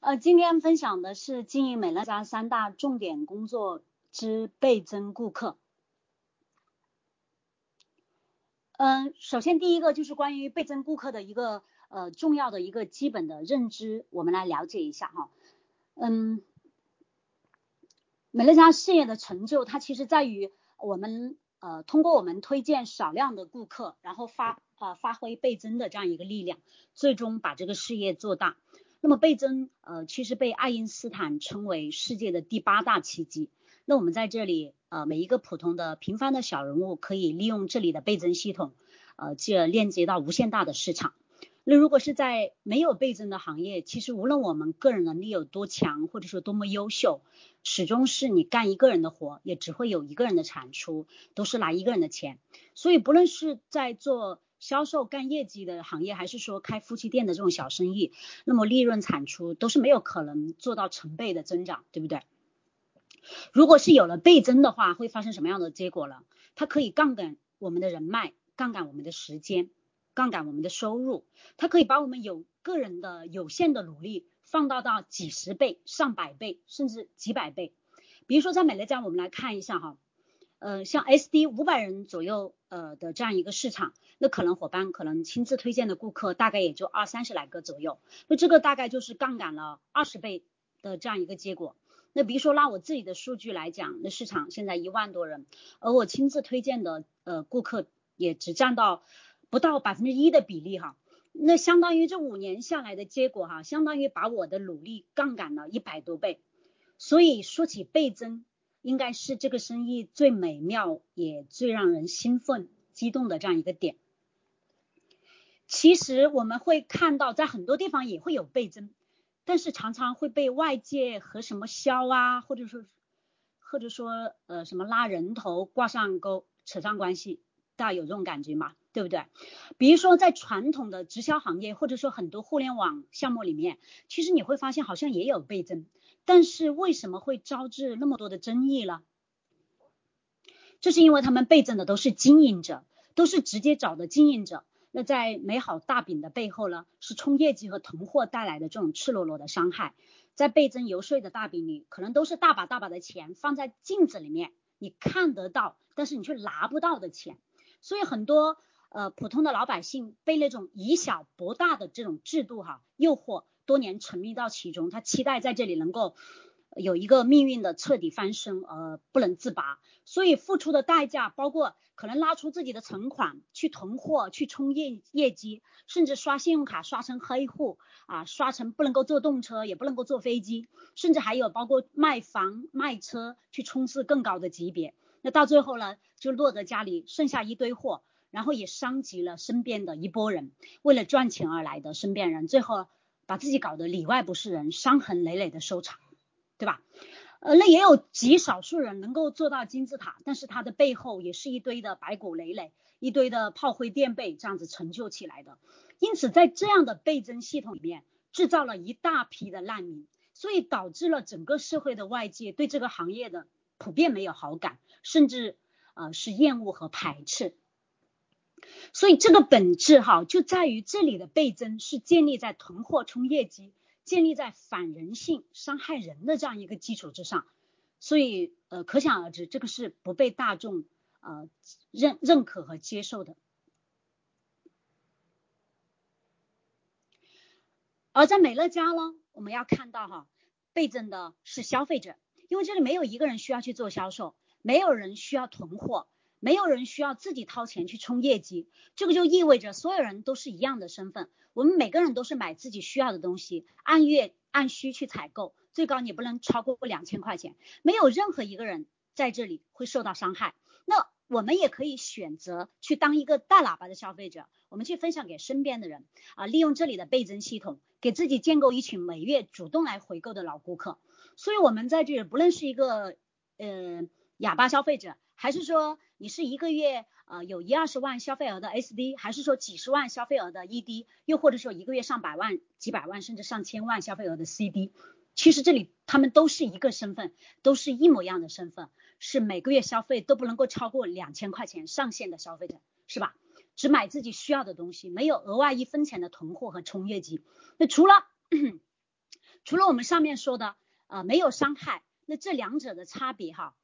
呃，今天分享的是经营美乐家三大重点工作之倍增顾客。嗯，首先第一个就是关于倍增顾客的一个呃重要的一个基本的认知，我们来了解一下哈。嗯，美乐家事业的成就，它其实在于我们呃通过我们推荐少量的顾客，然后发啊发挥倍增的这样一个力量，最终把这个事业做大。那么倍增呃其实被爱因斯坦称为世界的第八大奇迹。那我们在这里呃每一个普通的平凡的小人物可以利用这里的倍增系统，呃进而链接到无限大的市场。那如果是在没有倍增的行业，其实无论我们个人能力有多强，或者说多么优秀，始终是你干一个人的活，也只会有一个人的产出，都是拿一个人的钱。所以不论是在做销售干业绩的行业，还是说开夫妻店的这种小生意，那么利润产出都是没有可能做到成倍的增长，对不对？如果是有了倍增的话，会发生什么样的结果呢？它可以杠杆我们的人脉，杠杆我们的时间。杠杆我们的收入，它可以把我们有个人的有限的努力放大到几十倍、上百倍，甚至几百倍。比如说在美乐家，我们来看一下哈，呃，像 SD 五百人左右呃的这样一个市场，那可能伙伴可能亲自推荐的顾客大概也就二三十来个左右，那这个大概就是杠杆了二十倍的这样一个结果。那比如说拿我自己的数据来讲，那市场现在一万多人，而我亲自推荐的呃顾客也只占到。不到百分之一的比例哈，那相当于这五年下来的结果哈，相当于把我的努力杠杆了一百多倍。所以说起倍增，应该是这个生意最美妙也最让人兴奋激动的这样一个点。其实我们会看到，在很多地方也会有倍增，但是常常会被外界和什么销啊，或者说或者说呃什么拉人头挂上钩扯上关系，大家有这种感觉吗？对不对？比如说在传统的直销行业，或者说很多互联网项目里面，其实你会发现好像也有倍增，但是为什么会招致那么多的争议呢？就是因为他们倍增的都是经营者，都是直接找的经营者。那在美好大饼的背后呢，是冲业绩和囤货带来的这种赤裸裸的伤害。在倍增游说的大饼里，可能都是大把大把的钱放在镜子里面，你看得到，但是你却拿不到的钱。所以很多。呃，普通的老百姓被那种以小博大的这种制度哈诱惑，多年沉迷到其中，他期待在这里能够有一个命运的彻底翻身，呃，不能自拔。所以付出的代价包括可能拉出自己的存款去囤货、去冲业业绩，甚至刷信用卡刷成黑户啊，刷成不能够坐动车，也不能够坐飞机，甚至还有包括卖房卖车去冲刺更高的级别。那到最后呢，就落得家里剩下一堆货。然后也伤及了身边的一波人，为了赚钱而来的身边人，最后把自己搞得里外不是人，伤痕累累的收场，对吧？呃，那也有极少数人能够做到金字塔，但是他的背后也是一堆的白骨累累，一堆的炮灰垫背这样子成就起来的。因此，在这样的倍增系统里面，制造了一大批的难民，所以导致了整个社会的外界对这个行业的普遍没有好感，甚至呃是厌恶和排斥。所以这个本质哈，就在于这里的倍增是建立在囤货冲业绩，建立在反人性、伤害人的这样一个基础之上。所以呃，可想而知，这个是不被大众呃认认可和接受的。而在美乐家呢，我们要看到哈，倍增的是消费者，因为这里没有一个人需要去做销售，没有人需要囤货。没有人需要自己掏钱去冲业绩，这个就意味着所有人都是一样的身份。我们每个人都是买自己需要的东西，按月按需去采购，最高你不能超过两千块钱。没有任何一个人在这里会受到伤害。那我们也可以选择去当一个大喇叭的消费者，我们去分享给身边的人啊，利用这里的倍增系统，给自己建构一群每月主动来回购的老顾客。所以，我们在这里不论是一个呃哑巴消费者，还是说。你是一个月呃有一二十万消费额的 SD，还是说几十万消费额的 ED，又或者说一个月上百万、几百万甚至上千万消费额的 CD？其实这里他们都是一个身份，都是一模一样的身份，是每个月消费都不能够超过两千块钱上限的消费者，是吧？只买自己需要的东西，没有额外一分钱的囤货和冲业绩。那除了除了我们上面说的啊没有伤害，那这两者的差别哈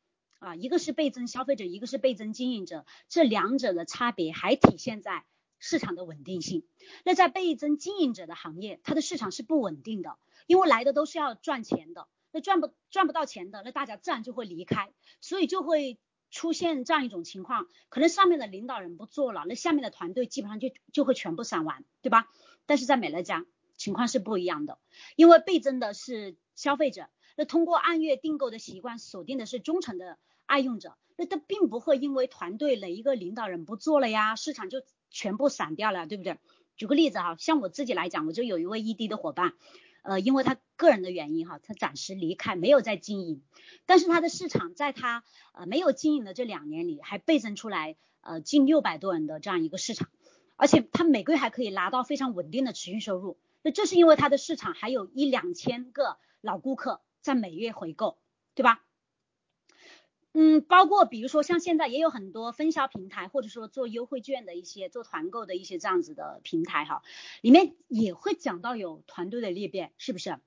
啊一个是倍增消费者，一个是倍增经营者，这两者的差别还体现在市场的稳定性。那在倍增经营者的行业，它的市场是不稳定的，因为来的都是要赚钱的，那赚不赚不到钱的，那大家自然就会离开，所以就会。出现这样一种情况，可能上面的领导人不做了，那下面的团队基本上就就会全部散完，对吧？但是在美乐家情况是不一样的，因为倍增的是消费者，那通过按月订购的习惯锁定的是忠诚的爱用者，那他并不会因为团队哪一个领导人不做了呀，市场就全部散掉了，对不对？举个例子哈，像我自己来讲，我就有一位异地的伙伴。呃，因为他个人的原因哈，他暂时离开，没有在经营，但是他的市场在他呃没有经营的这两年里，还倍增出来呃近六百多人的这样一个市场，而且他每个月还可以拿到非常稳定的持续收入，那这是因为他的市场还有一两千个老顾客在每月回购，对吧？嗯，包括比如说像现在也有很多分销平台，或者说做优惠券的一些做团购的一些这样子的平台哈，里面也会讲到有团队的裂变，是不是？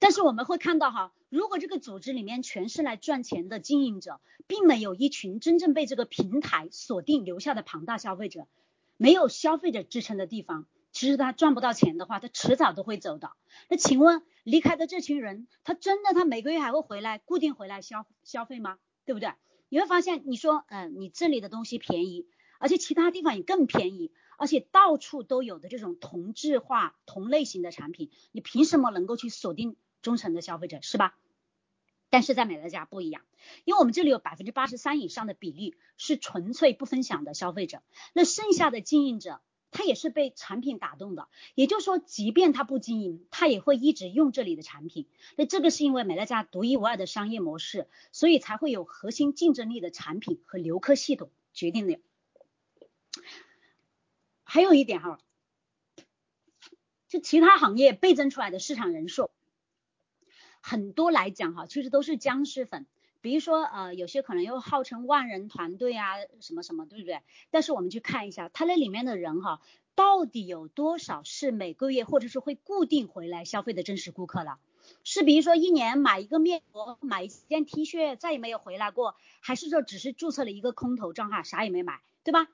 但是我们会看到哈，如果这个组织里面全是来赚钱的经营者，并没有一群真正被这个平台锁定留下的庞大消费者，没有消费者支撑的地方。其实他赚不到钱的话，他迟早都会走的。那请问离开的这群人，他真的他每个月还会回来固定回来消消费吗？对不对？你会发现，你说，嗯，你这里的东西便宜，而且其他地方也更便宜，而且到处都有的这种同质化、同类型的产品，你凭什么能够去锁定忠诚的消费者，是吧？但是在美乐家不一样，因为我们这里有百分之八十三以上的比例是纯粹不分享的消费者，那剩下的经营者。他也是被产品打动的，也就是说，即便他不经营，他也会一直用这里的产品。那这个是因为美乐家独一无二的商业模式，所以才会有核心竞争力的产品和留客系统决定的。还有一点哈，就其他行业倍增出来的市场人数，很多来讲哈，其实都是僵尸粉。比如说，呃，有些可能又号称万人团队啊，什么什么，对不对？但是我们去看一下，它那里面的人哈，到底有多少是每个月或者是会固定回来消费的真实顾客了？是比如说一年买一个面膜，买一件 T 恤，再也没有回来过，还是说只是注册了一个空头账号，啥也没买，对吧？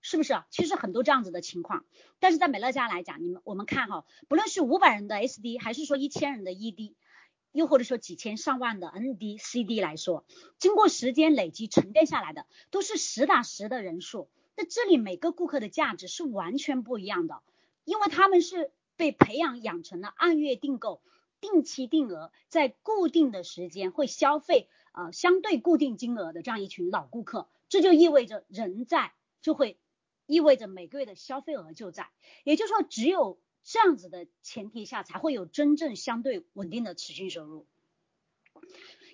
是不是？其实很多这样子的情况，但是在美乐家来讲，你们我们看哈，不论是五百人的 SD，还是说一千人的 ED。又或者说几千上万的 ND、CD 来说，经过时间累积沉淀下来的，都是实打实的人数。那这里每个顾客的价值是完全不一样的，因为他们是被培养养成了按月订购、定期定额，在固定的时间会消费，呃，相对固定金额的这样一群老顾客。这就意味着人在，就会意味着每个月的消费额就在。也就是说，只有这样子的前提下，才会有真正相对稳定的持续收入。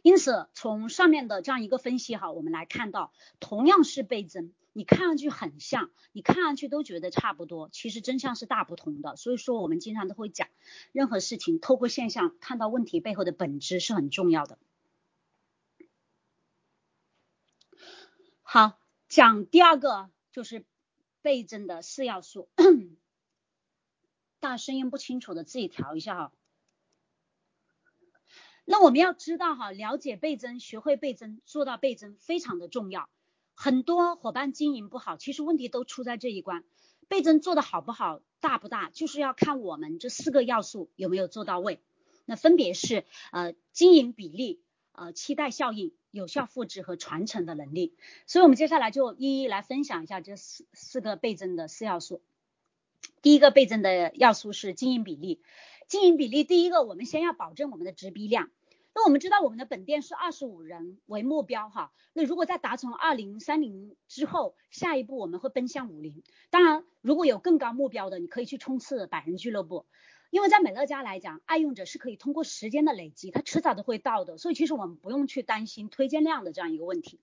因此，从上面的这样一个分析哈，我们来看到，同样是倍增，你看上去很像，你看上去都觉得差不多，其实真相是大不同的。所以说，我们经常都会讲，任何事情透过现象看到问题背后的本质是很重要的。好，讲第二个就是倍增的四要素。大声音不清楚的，自己调一下哈。那我们要知道哈，了解倍增，学会倍增，做到倍增非常的重要。很多伙伴经营不好，其实问题都出在这一关。倍增做的好不好，大不大，就是要看我们这四个要素有没有做到位。那分别是呃经营比例、呃期待效应、有效复制和传承的能力。所以我们接下来就一一来分享一下这四四个倍增的四要素。第一个倍增的要素是经营比例，经营比例第一个，我们先要保证我们的直逼量。那我们知道我们的本店是二十五人为目标哈，那如果在达成二零三零之后，下一步我们会奔向五零。当然，如果有更高目标的，你可以去冲刺百人俱乐部，因为在美乐家来讲，爱用者是可以通过时间的累积，它迟早都会到的，所以其实我们不用去担心推荐量的这样一个问题。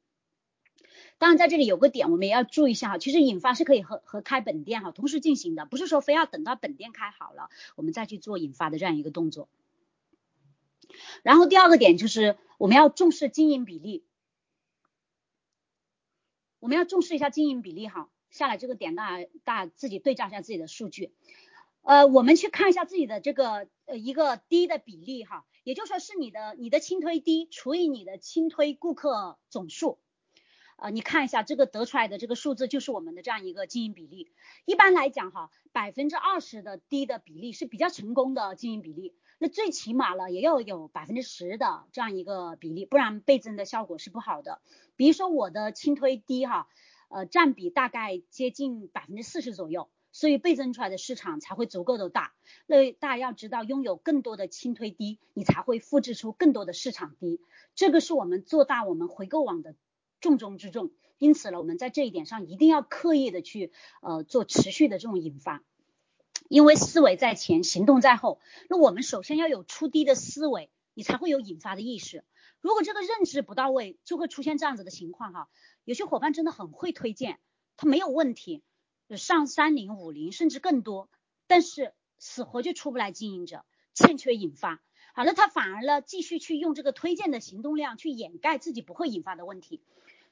当然，在这里有个点，我们也要注意一下哈。其实引发是可以和和开本店哈同时进行的，不是说非要等到本店开好了，我们再去做引发的这样一个动作。然后第二个点就是我们要重视经营比例，我们要重视一下经营比例哈。下来这个点，大家大家自己对照一下自己的数据。呃，我们去看一下自己的这个呃一个低的比例哈，也就说是你的你的轻推低除以你的轻推顾客总数。呃，你看一下这个得出来的这个数字，就是我们的这样一个经营比例。一般来讲哈，百分之二十的低的比例是比较成功的经营比例。那最起码了也要有百分之十的这样一个比例，不然倍增的效果是不好的。比如说我的轻推低哈，呃，占比大概接近百分之四十左右，所以倍增出来的市场才会足够的大。那大家要知道，拥有更多的轻推低，你才会复制出更多的市场低。这个是我们做大我们回购网的。重中之重，因此呢，我们在这一点上一定要刻意的去呃做持续的这种引发，因为思维在前，行动在后。那我们首先要有出低的思维，你才会有引发的意识。如果这个认知不到位，就会出现这样子的情况哈。有些伙伴真的很会推荐，他没有问题，上三零五零甚至更多，但是死活就出不来经营者，欠缺引发。好了，他反而呢继续去用这个推荐的行动量去掩盖自己不会引发的问题。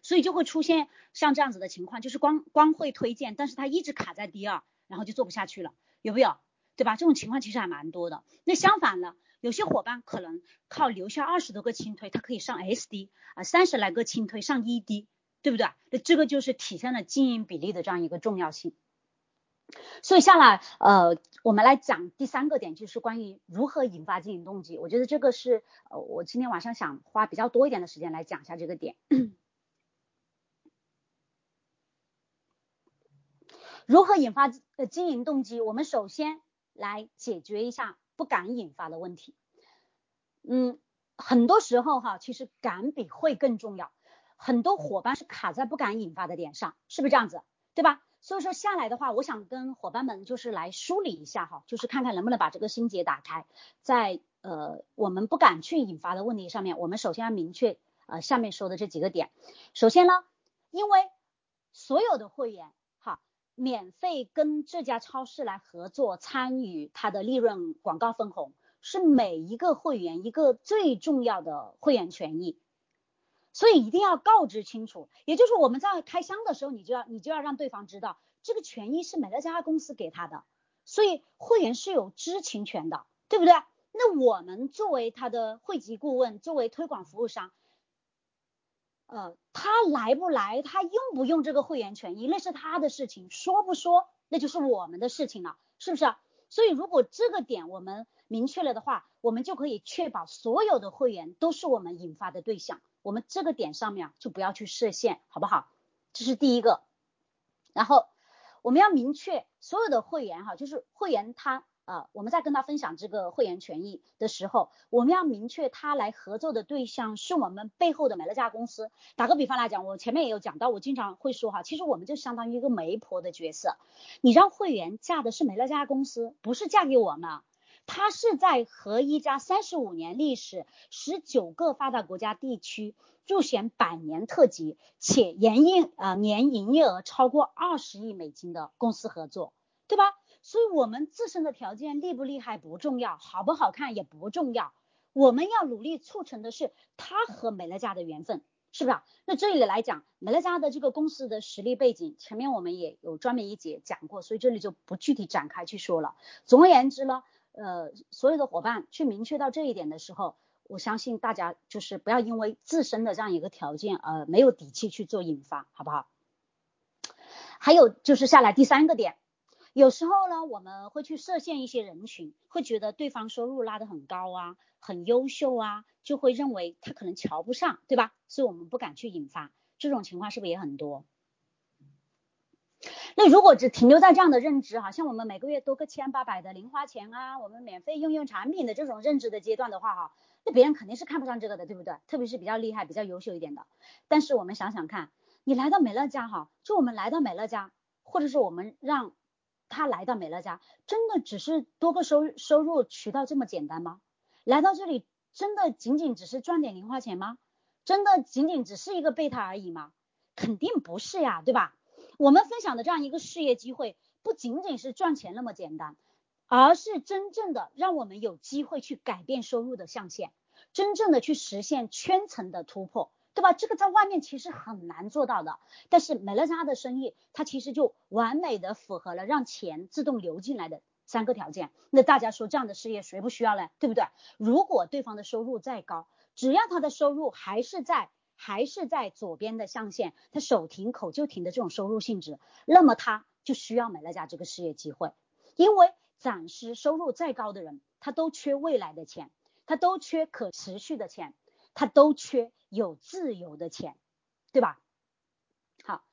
所以就会出现像这样子的情况，就是光光会推荐，但是他一直卡在第二，然后就做不下去了，有没有？对吧？这种情况其实还蛮多的。那相反呢，有些伙伴可能靠留下二十多个轻推，他可以上 SD 啊，三十来个轻推上 ED，对不对？那这个就是体现了经营比例的这样一个重要性。所以下来，呃，我们来讲第三个点，就是关于如何引发经营动机。我觉得这个是呃，我今天晚上想花比较多一点的时间来讲一下这个点。如何引发经营动机？我们首先来解决一下不敢引发的问题。嗯，很多时候哈，其实敢比会更重要。很多伙伴是卡在不敢引发的点上，是不是这样子？对吧？所以说下来的话，我想跟伙伴们就是来梳理一下哈，就是看看能不能把这个心结打开。在呃我们不敢去引发的问题上面，我们首先要明确呃下面说的这几个点。首先呢，因为所有的会员哈。免费跟这家超市来合作，参与它的利润广告分红，是每一个会员一个最重要的会员权益，所以一定要告知清楚。也就是我们在开箱的时候，你就要你就要让对方知道，这个权益是美乐家公司给他的，所以会员是有知情权的，对不对？那我们作为他的会籍顾问，作为推广服务商。呃，他来不来，他用不用这个会员权益，那是他的事情；说不说，那就是我们的事情了，是不是？所以如果这个点我们明确了的话，我们就可以确保所有的会员都是我们引发的对象。我们这个点上面就不要去设限，好不好？这是第一个。然后我们要明确所有的会员哈，就是会员他。啊，我们在跟他分享这个会员权益的时候，我们要明确他来合作的对象是我们背后的美乐家公司。打个比方来讲，我前面也有讲到，我经常会说哈，其实我们就相当于一个媒婆的角色。你让会员嫁的是美乐家公司，不是嫁给我们。他是在和一家三十五年历史、十九个发达国家地区入选百年特级，且年营啊年营业额超过二十亿美金的公司合作，对吧？所以，我们自身的条件厉不厉害不重要，好不好看也不重要。我们要努力促成的是他和美乐家的缘分，是不是？那这里来讲，美乐家的这个公司的实力背景，前面我们也有专门一节讲过，所以这里就不具体展开去说了。总而言之呢，呃，所有的伙伴去明确到这一点的时候，我相信大家就是不要因为自身的这样一个条件，呃，没有底气去做引发，好不好？还有就是下来第三个点。有时候呢，我们会去设限一些人群，会觉得对方收入拉得很高啊，很优秀啊，就会认为他可能瞧不上，对吧？所以我们不敢去引发这种情况，是不是也很多？那如果只停留在这样的认知，哈，像我们每个月多个千八百的零花钱啊，我们免费用用产品的这种认知的阶段的话，哈，那别人肯定是看不上这个的，对不对？特别是比较厉害、比较优秀一点的。但是我们想想看，你来到美乐家，哈，就我们来到美乐家，或者是我们让。他来到美乐家，真的只是多个收收入渠道这么简单吗？来到这里，真的仅仅只是赚点零花钱吗？真的仅仅只是一个备胎而已吗？肯定不是呀，对吧？我们分享的这样一个事业机会，不仅仅是赚钱那么简单，而是真正的让我们有机会去改变收入的象限，真正的去实现圈层的突破。对吧？这个在外面其实很难做到的，但是美乐家的生意，它其实就完美的符合了让钱自动流进来的三个条件。那大家说这样的事业谁不需要嘞？对不对？如果对方的收入再高，只要他的收入还是在还是在左边的象限，他手停口就停的这种收入性质，那么他就需要美乐家这个事业机会。因为暂时收入再高的人，他都缺未来的钱，他都缺可持续的钱，他都缺有自由的钱，对吧？好。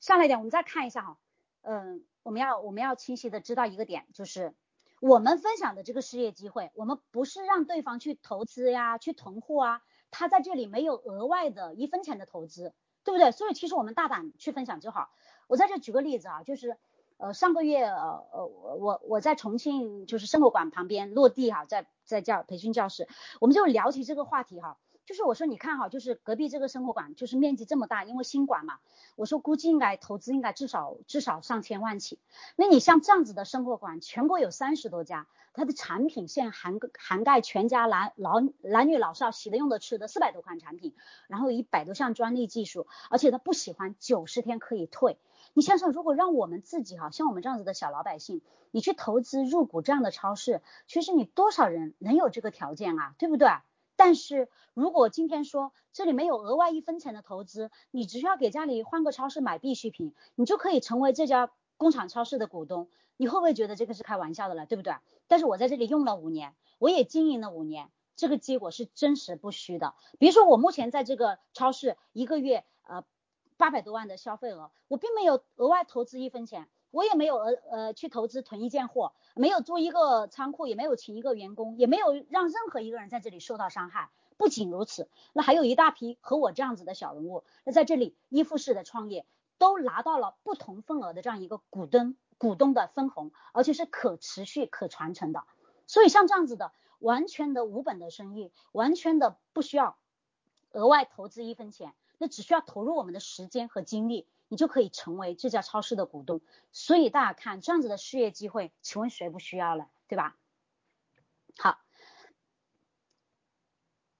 下来一点，我们再看一下哈，嗯，我们要我们要清晰的知道一个点，就是我们分享的这个事业机会，我们不是让对方去投资呀，去囤货啊，他在这里没有额外的一分钱的投资，对不对？所以其实我们大胆去分享就好。我在这举个例子啊，就是呃上个月呃呃我我在重庆就是生活馆旁边落地哈，在在教培训教室，我们就聊起这个话题哈。就是我说你看哈，就是隔壁这个生活馆，就是面积这么大，因为新馆嘛，我说估计应该投资应该至少至少上千万起。那你像这样子的生活馆，全国有三十多家，它的产品线涵涵盖全家男老男女老少洗的用的吃的四百多款产品，然后一百多项专利技术，而且他不喜欢九十天可以退。你想想，如果让我们自己哈，像我们这样子的小老百姓，你去投资入股这样的超市，其实你多少人能有这个条件啊，对不对？但是如果今天说这里没有额外一分钱的投资，你只需要给家里换个超市买必需品，你就可以成为这家工厂超市的股东，你会不会觉得这个是开玩笑的了，对不对？但是我在这里用了五年，我也经营了五年，这个结果是真实不虚的。比如说我目前在这个超市一个月呃八百多万的消费额，我并没有额外投资一分钱。我也没有呃呃去投资囤一件货，没有租一个仓库，也没有请一个员工，也没有让任何一个人在这里受到伤害。不仅如此，那还有一大批和我这样子的小人物，那在这里依附式的创业，都拿到了不同份额的这样一个股东股东的分红，而且是可持续可传承的。所以像这样子的完全的无本的生意，完全的不需要额外投资一分钱，那只需要投入我们的时间和精力。你就可以成为这家超市的股东，所以大家看这样子的事业机会，请问谁不需要了，对吧？好，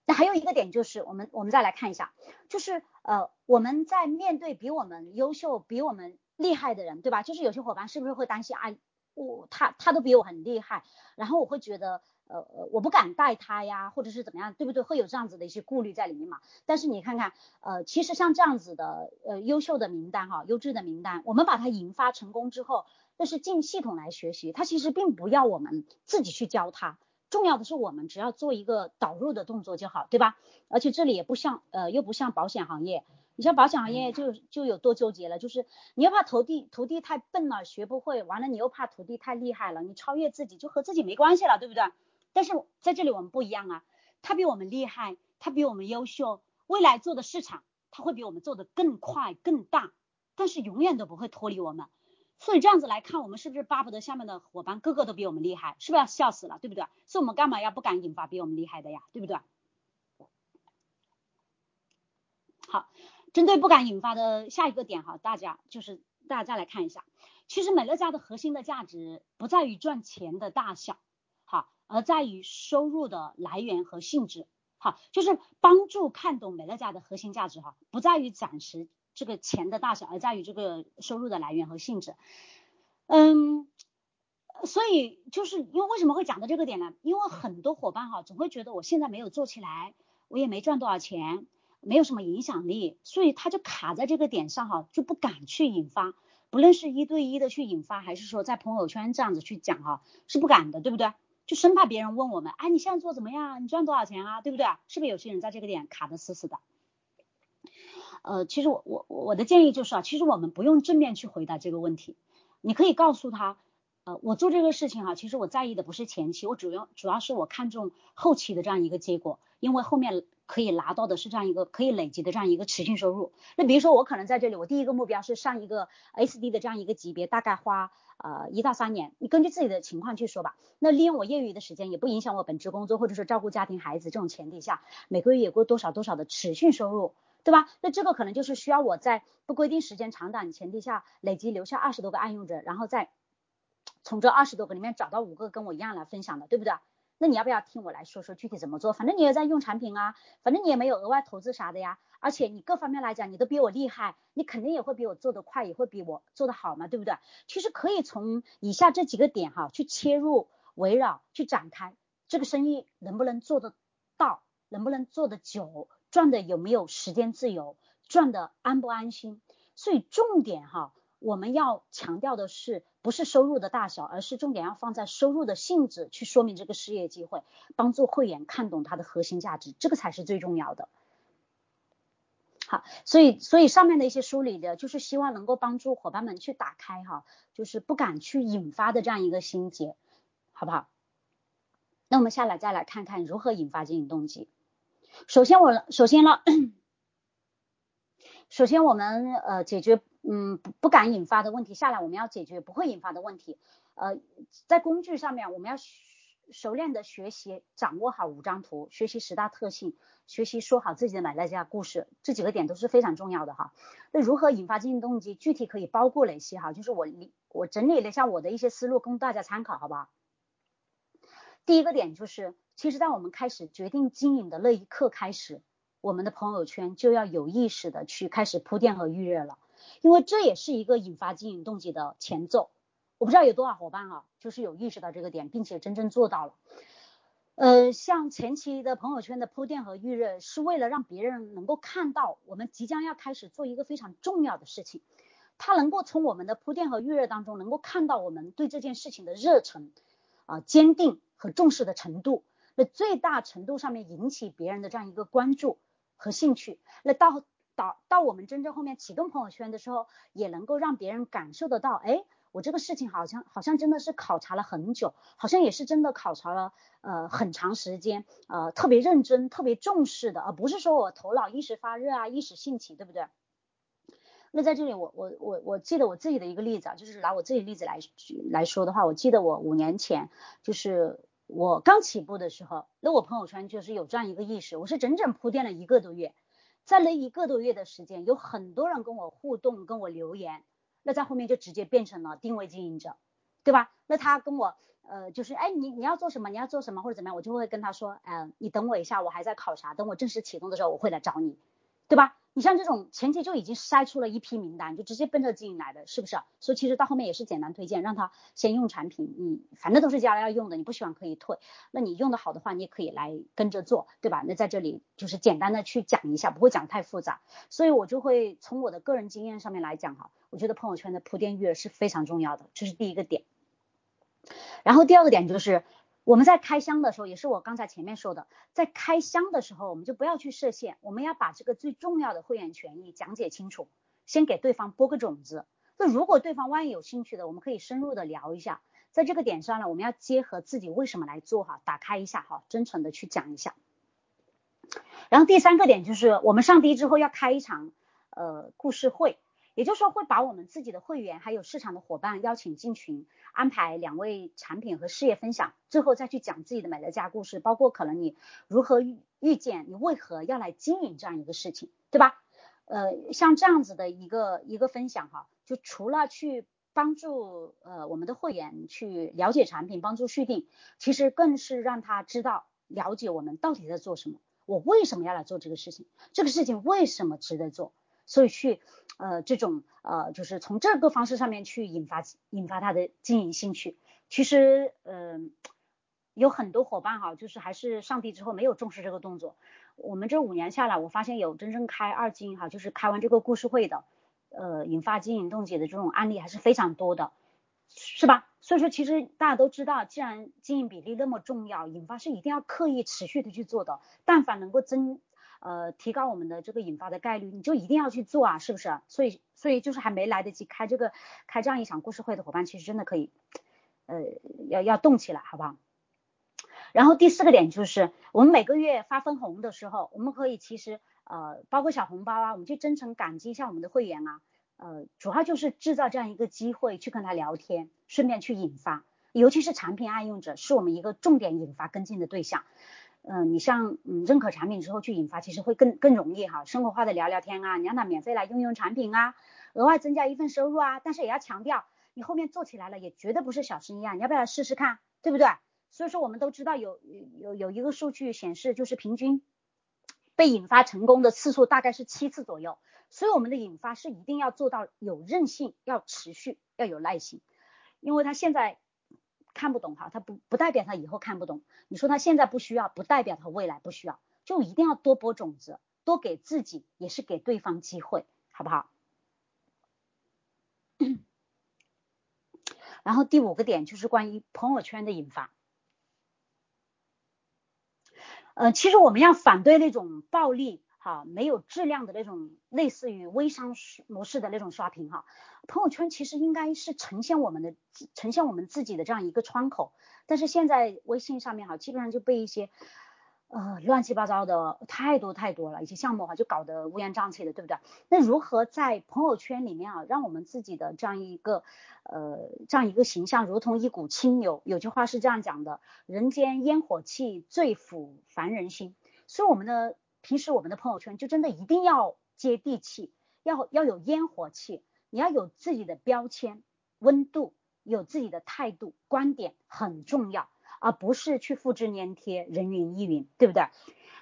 那还有一个点就是，我们我们再来看一下，就是呃我们在面对比我们优秀、比我们厉害的人，对吧？就是有些伙伴是不是会担心啊，我他他都比我很厉害，然后我会觉得。呃呃，我不敢带他呀，或者是怎么样，对不对？会有这样子的一些顾虑在里面嘛？但是你看看，呃，其实像这样子的呃优秀的名单哈，优质的名单，我们把它引发成功之后，那是进系统来学习，它其实并不要我们自己去教他，重要的是我们只要做一个导入的动作就好，对吧？而且这里也不像呃又不像保险行业，你像保险行业就就有多纠结了，就是你又怕徒弟徒弟太笨了学不会，完了你又怕徒弟太厉害了，你超越自己就和自己没关系了，对不对？但是在这里我们不一样啊，他比我们厉害，他比我们优秀，未来做的市场他会比我们做的更快更大，但是永远都不会脱离我们。所以这样子来看，我们是不是巴不得下面的伙伴个个都比我们厉害？是不是要笑死了，对不对？所以我们干嘛要不敢引发比我们厉害的呀，对不对？好，针对不敢引发的下一个点哈，大家就是大家再来看一下，其实美乐家的核心的价值不在于赚钱的大小。而在于收入的来源和性质，好，就是帮助看懂美乐家的核心价值哈，不在于暂时这个钱的大小，而在于这个收入的来源和性质。嗯，所以就是因为为什么会讲到这个点呢？因为很多伙伴哈总会觉得我现在没有做起来，我也没赚多少钱，没有什么影响力，所以他就卡在这个点上哈，就不敢去引发，不论是一对一的去引发，还是说在朋友圈这样子去讲哈，是不敢的，对不对？就生怕别人问我们，哎，你现在做怎么样？你赚多少钱啊？对不对？是不是有些人在这个点卡的死死的？呃，其实我我我的建议就是啊，其实我们不用正面去回答这个问题，你可以告诉他，呃，我做这个事情哈，其实我在意的不是前期，我主要主要是我看重后期的这样一个结果，因为后面可以拿到的是这样一个可以累积的这样一个持续收入。那比如说我可能在这里，我第一个目标是上一个 SD 的这样一个级别，大概花。呃，一到三年，你根据自己的情况去说吧。那利用我业余的时间，也不影响我本职工作，或者说照顾家庭孩子这种前提下，每个月有过多少多少的持续收入，对吧？那这个可能就是需要我在不规定时间长短前提下，累积留下二十多个爱用者，然后再从这二十多个里面找到五个跟我一样来分享的，对不对？那你要不要听我来说说具体怎么做？反正你也在用产品啊，反正你也没有额外投资啥的呀，而且你各方面来讲你都比我厉害，你肯定也会比我做得快，也会比我做得好嘛，对不对？其实可以从以下这几个点哈去切入，围绕去展开，这个生意能不能做得到，能不能做得久，赚的有没有时间自由，赚的安不安心？所以重点哈。我们要强调的是，不是收入的大小，而是重点要放在收入的性质去说明这个事业机会，帮助会员看懂它的核心价值，这个才是最重要的。好，所以所以上面的一些梳理的，就是希望能够帮助伙伴们去打开哈，就是不敢去引发的这样一个心结，好不好？那我们下来再来看看如何引发经营动机。首先我首先呢，首先我们呃解决。嗯，不不敢引发的问题下来，我们要解决不会引发的问题。呃，在工具上面，我们要熟练的学习，掌握好五张图，学习十大特性，学习说好自己的买卖家故事，这几个点都是非常重要的哈。那如何引发经营动机？具体可以包括哪些哈？就是我理我整理了一下我的一些思路，供大家参考，好不好？第一个点就是，其实在我们开始决定经营的那一刻开始，我们的朋友圈就要有意识的去开始铺垫和预热了。因为这也是一个引发经营动机的前奏，我不知道有多少伙伴啊，就是有意识到这个点，并且真正做到了。呃，像前期的朋友圈的铺垫和预热，是为了让别人能够看到我们即将要开始做一个非常重要的事情，他能够从我们的铺垫和预热当中，能够看到我们对这件事情的热忱啊、坚定和重视的程度，那最大程度上面引起别人的这样一个关注和兴趣，那到。到到我们真正后面启动朋友圈的时候，也能够让别人感受得到，哎，我这个事情好像好像真的是考察了很久，好像也是真的考察了呃很长时间，呃特别认真、特别重视的，而不是说我头脑一时发热啊、一时兴起，对不对？那在这里，我我我我记得我自己的一个例子啊，就是拿我自己例子来来说的话，我记得我五年前就是我刚起步的时候，那我朋友圈就是有这样一个意识，我是整整铺垫了一个多月。在那一个多月的时间，有很多人跟我互动，跟我留言，那在后面就直接变成了定位经营者，对吧？那他跟我，呃，就是哎，你你要做什么？你要做什么或者怎么样？我就会跟他说，嗯，你等我一下，我还在考察，等我正式启动的时候，我会来找你，对吧？你像这种前期就已经筛出了一批名单，就直接奔着经营来的，是不是？所以其实到后面也是简单推荐，让他先用产品，你反正都是将来要用的，你不喜欢可以退。那你用的好的话，你也可以来跟着做，对吧？那在这里就是简单的去讲一下，不会讲太复杂。所以我就会从我的个人经验上面来讲哈，我觉得朋友圈的铺垫预热是非常重要的，这是第一个点。然后第二个点就是。我们在开箱的时候，也是我刚才前面说的，在开箱的时候，我们就不要去设限，我们要把这个最重要的会员权益讲解清楚，先给对方播个种子。那如果对方万一有兴趣的，我们可以深入的聊一下。在这个点上呢，我们要结合自己为什么来做哈，打开一下哈，真诚的去讲一下。然后第三个点就是，我们上低之后要开一场呃故事会。也就是说，会把我们自己的会员还有市场的伙伴邀请进群，安排两位产品和事业分享，最后再去讲自己的美乐家故事，包括可能你如何遇见，你为何要来经营这样一个事情，对吧？呃，像这样子的一个一个分享哈，就除了去帮助呃我们的会员去了解产品，帮助续订，其实更是让他知道了解我们到底在做什么，我为什么要来做这个事情，这个事情为什么值得做。所以去呃这种呃就是从这个方式上面去引发引发他的经营兴趣。其实嗯有很多伙伴哈，就是还是上帝之后没有重视这个动作。我们这五年下来，我发现有真正开二金哈，就是开完这个故事会的，呃引发经营冻结的这种案例还是非常多的，是吧？所以说其实大家都知道，既然经营比例那么重要，引发是一定要刻意持续的去做的。但凡能够增呃，提高我们的这个引发的概率，你就一定要去做啊，是不是？所以，所以就是还没来得及开这个开这样一场故事会的伙伴，其实真的可以，呃，要要动起来，好不好？然后第四个点就是，我们每个月发分红的时候，我们可以其实呃，包括小红包啊，我们去真诚感激一下我们的会员啊，呃，主要就是制造这样一个机会去跟他聊天，顺便去引发，尤其是产品爱用者，是我们一个重点引发跟进的对象。嗯，你像嗯认可产品之后去引发，其实会更更容易哈，生活化的聊聊天啊，你让他免费来用用产品啊，额外增加一份收入啊，但是也要强调，你后面做起来了也绝对不是小生意啊，你要不要试试看，对不对？所以说我们都知道有有有一个数据显示，就是平均被引发成功的次数大概是七次左右。所以我们的引发是一定要做到有韧性，要持续，要有耐心。因为他现在看不懂哈，他不不代表他以后看不懂。你说他现在不需要，不代表他未来不需要。就一定要多播种子，多给自己，也是给对方机会，好不好？然后第五个点就是关于朋友圈的引发。呃，其实我们要反对那种暴力。哈，没有质量的那种类似于微商模式的那种刷屏哈，朋友圈其实应该是呈现我们的呈现我们自己的这样一个窗口，但是现在微信上面哈，基本上就被一些。呃，乱七八糟的太多太多了，一些项目哈就搞得乌烟瘴气的，对不对？那如何在朋友圈里面啊，让我们自己的这样一个呃这样一个形象，如同一股清流？有句话是这样讲的：人间烟火气，最抚凡人心。所以我们的平时我们的朋友圈就真的一定要接地气，要要有烟火气，你要有自己的标签、温度，有自己的态度、观点很重要。而不是去复制粘贴人云亦云，对不对？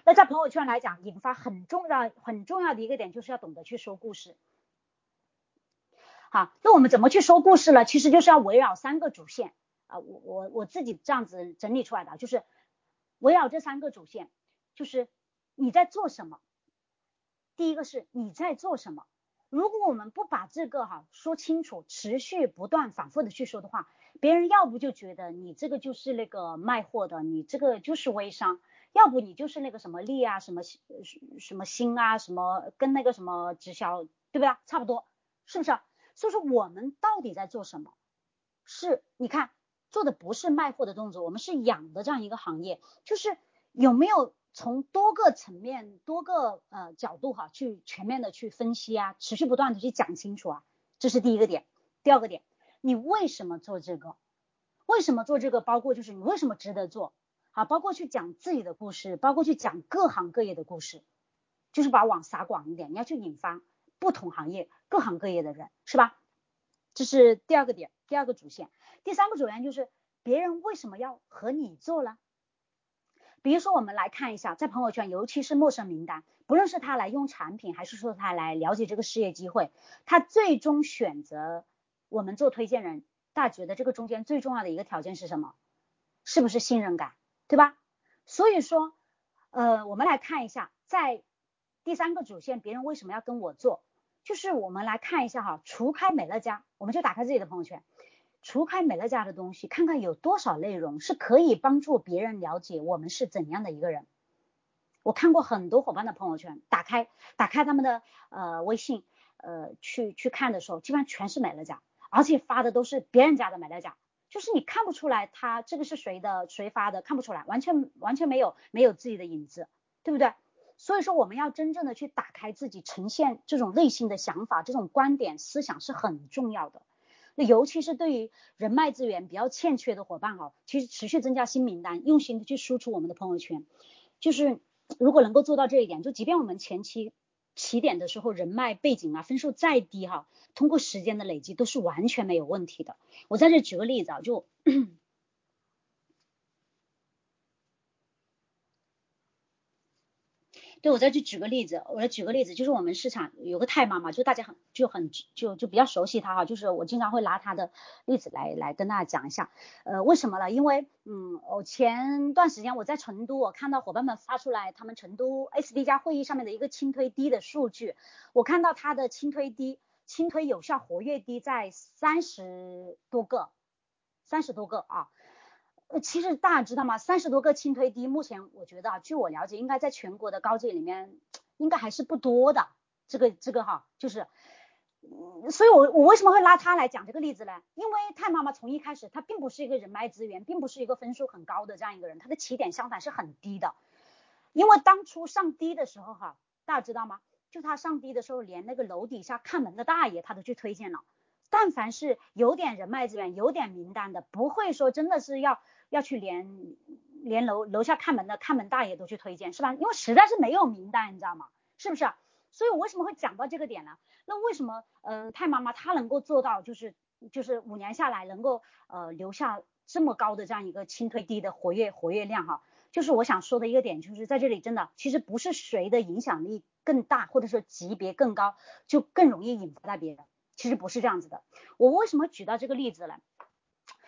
那在朋友圈来讲，引发很重要很重要的一个点，就是要懂得去说故事。好，那我们怎么去说故事呢？其实就是要围绕三个主线啊，我我我自己这样子整理出来的，就是围绕这三个主线，就是你在做什么。第一个是你在做什么。如果我们不把这个哈说清楚，持续不断反复的去说的话，别人要不就觉得你这个就是那个卖货的，你这个就是微商，要不你就是那个什么利啊，什么什么新啊，什么跟那个什么直销，对不对？差不多，是不是？所以说我们到底在做什么？是，你看做的不是卖货的动作，我们是养的这样一个行业，就是有没有？从多个层面、多个呃角度哈，去全面的去分析啊，持续不断的去讲清楚啊，这是第一个点。第二个点，你为什么做这个？为什么做这个？包括就是你为什么值得做？啊，包括去讲自己的故事，包括去讲各行各业的故事，就是把网撒广一点，你要去引发不同行业、各行各业的人，是吧？这是第二个点，第二个主线。第三个主线就是别人为什么要和你做呢？比如说，我们来看一下，在朋友圈，尤其是陌生名单，不论是他来用产品，还是说他来了解这个事业机会，他最终选择我们做推荐人，大家觉得这个中间最重要的一个条件是什么？是不是信任感，对吧？所以说，呃，我们来看一下，在第三个主线，别人为什么要跟我做？就是我们来看一下哈，除开美乐家，我们就打开自己的朋友圈。除开美乐家的东西，看看有多少内容是可以帮助别人了解我们是怎样的一个人。我看过很多伙伴的朋友圈，打开打开他们的呃微信，呃去去看的时候，基本上全是美乐家，而且发的都是别人家的美乐家，就是你看不出来他这个是谁的，谁发的，看不出来，完全完全没有没有自己的影子，对不对？所以说我们要真正的去打开自己，呈现这种内心的想法，这种观点思想是很重要的。尤其是对于人脉资源比较欠缺的伙伴哈，其实持续增加新名单，用心的去输出我们的朋友圈，就是如果能够做到这一点，就即便我们前期起点的时候人脉背景啊分数再低哈，通过时间的累积都是完全没有问题的。我在这举个例子啊，就。对，我再去举个例子，我来举个例子，就是我们市场有个泰妈妈，就大家很就很就就比较熟悉她哈，就是我经常会拿她的例子来来跟大家讲一下，呃，为什么呢？因为嗯，我前段时间我在成都，我看到伙伴们发出来他们成都 S D 加会议上面的一个轻推低的数据，我看到他的轻推低，轻推有效活跃低在三十多个，三十多个啊。其实大家知道吗？三十多个轻推低，目前我觉得啊，据我了解，应该在全国的高阶里面，应该还是不多的。这个这个哈，就是，所以我我为什么会拉他来讲这个例子呢？因为太妈妈从一开始，她并不是一个人脉资源，并不是一个分数很高的这样一个人，她的起点相反是很低的。因为当初上低的时候哈，大家知道吗？就他上低的时候，连那个楼底下看门的大爷他都去推荐了。但凡是有点人脉资源、有点名单的，不会说真的是要。要去连连楼楼下看门的看门大爷都去推荐是吧？因为实在是没有名单，你知道吗？是不是？所以我为什么会讲到这个点呢？那为什么嗯太妈妈她能够做到就是就是五年下来能够呃留下这么高的这样一个轻推低的活跃活跃量哈，就是我想说的一个点，就是在这里真的其实不是谁的影响力更大，或者说级别更高就更容易引发到别人，其实不是这样子的。我为什么举到这个例子呢？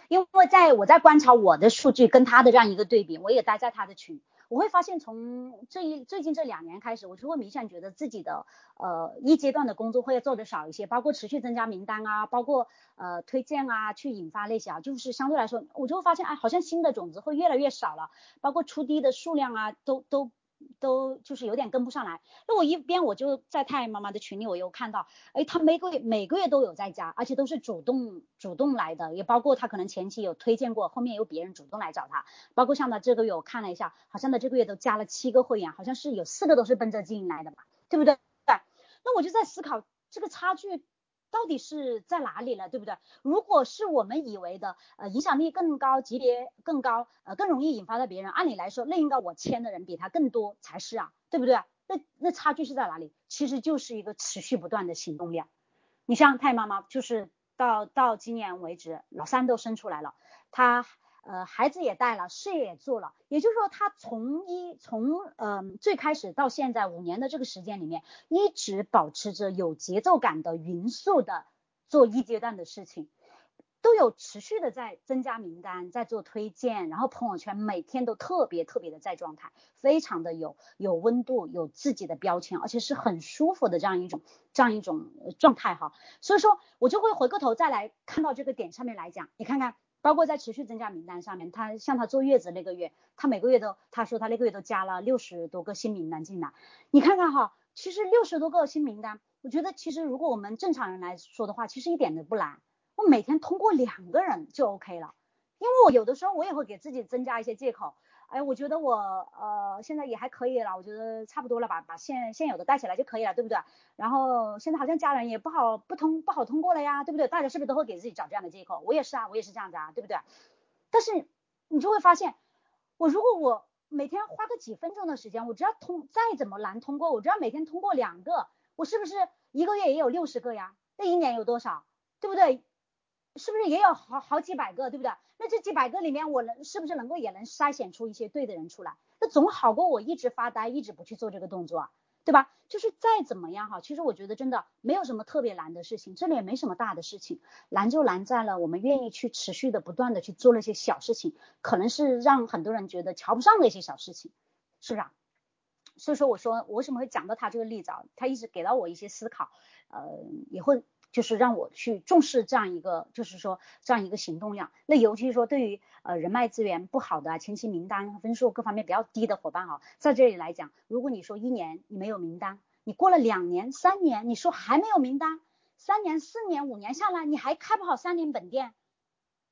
因为在我在观察我的数据跟他的这样一个对比，我也待在他的群。我会发现，从这一最近这两年开始，我就会明显觉得自己的呃一阶段的工作会做的少一些，包括持续增加名单啊，包括呃推荐啊，去引发那些啊，就是相对来说，我就会发现，哎，好像新的种子会越来越少了，包括出滴的数量啊，都都。都就是有点跟不上来，那我一边我就在太妈妈的群里，我又看到，哎，他每个月每个月都有在加，而且都是主动主动来的，也包括他可能前期有推荐过，后面有别人主动来找他，包括像他这个月我看了一下，好像他这个月都加了七个会员，好像是有四个都是奔着经营来的嘛，对不对？对，那我就在思考这个差距。到底是在哪里了，对不对？如果是我们以为的，呃，影响力更高，级别更高，呃，更容易引发到别人，按理来说，那应该我签的人比他更多才是啊，对不对？那那差距是在哪里？其实就是一个持续不断的行动量。你像太妈妈，就是到到今年为止，老三都生出来了，她。呃，孩子也带了，事业也做了，也就是说，他从一从嗯最开始到现在五年的这个时间里面，一直保持着有节奏感的匀速的做一阶段的事情，都有持续的在增加名单，在做推荐，然后朋友圈每天都特别特别的在状态，非常的有有温度，有自己的标签，而且是很舒服的这样一种这样一种状态哈，所以说我就会回过头再来看到这个点上面来讲，你看看。包括在持续增加名单上面，他像他坐月子那个月，他每个月都他说他那个月都加了六十多个新名单进来。你看看哈，其实六十多个新名单，我觉得其实如果我们正常人来说的话，其实一点都不难。我每天通过两个人就 OK 了，因为我有的时候我也会给自己增加一些借口。哎，我觉得我呃现在也还可以了，我觉得差不多了吧，把现现有的带起来就可以了，对不对？然后现在好像家人也不好不通不好通过了呀，对不对？大家是不是都会给自己找这样的借口？我也是啊，我也是这样子啊，对不对？但是你就会发现，我如果我每天花个几分钟的时间，我只要通再怎么难通过，我只要每天通过两个，我是不是一个月也有六十个呀？那一年有多少？对不对？是不是也有好好几百个，对不对？那这几百个里面，我能是不是能够也能筛选出一些对的人出来？那总好过我一直发呆，一直不去做这个动作，啊对吧？就是再怎么样哈，其实我觉得真的没有什么特别难的事情，这里也没什么大的事情，难就难在了我们愿意去持续的不断的去做那些小事情，可能是让很多人觉得瞧不上的一些小事情，是不是啊？所以说我说我为什么会讲到他这个例子啊？他一直给到我一些思考，呃，也会。就是让我去重视这样一个，就是说这样一个行动量。那尤其是说对于呃人脉资源不好的、前期名单分数各方面比较低的伙伴啊，在这里来讲，如果你说一年你没有名单，你过了两年、三年，你说还没有名单，三年、四年、五年下来，你还开不好三年本店，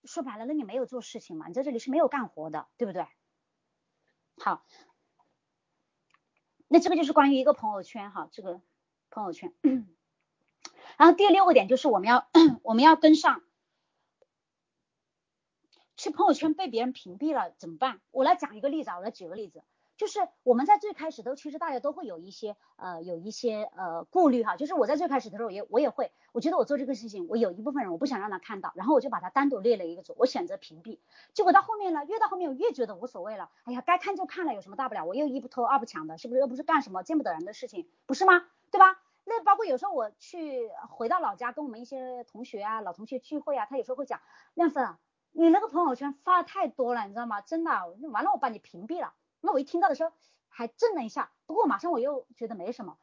说白了，那你没有做事情嘛？你在这里是没有干活的，对不对？好，那这个就是关于一个朋友圈哈，这个朋友圈。然后第六个点就是我们要 我们要跟上，去朋友圈被别人屏蔽了怎么办？我来讲一个例子啊，我来举个例子，就是我们在最开始都其实大家都会有一些呃有一些呃顾虑哈，就是我在最开始的时候也我也会，我觉得我做这个事情，我有一部分人我不想让他看到，然后我就把他单独列了一个组，我选择屏蔽，结果到后面呢，越到后面我越觉得无所谓了，哎呀该看就看了，有什么大不了？我又一不偷二不抢的，是不是又不是干什么见不得人的事情，不是吗？对吧？那包括有时候我去回到老家，跟我们一些同学啊、老同学聚会啊，他有时候会讲，亮粉，你那个朋友圈发的太多了，你知道吗？真的，完了我把你屏蔽了。那我一听到的时候还震了一下，不过马上我又觉得没什么。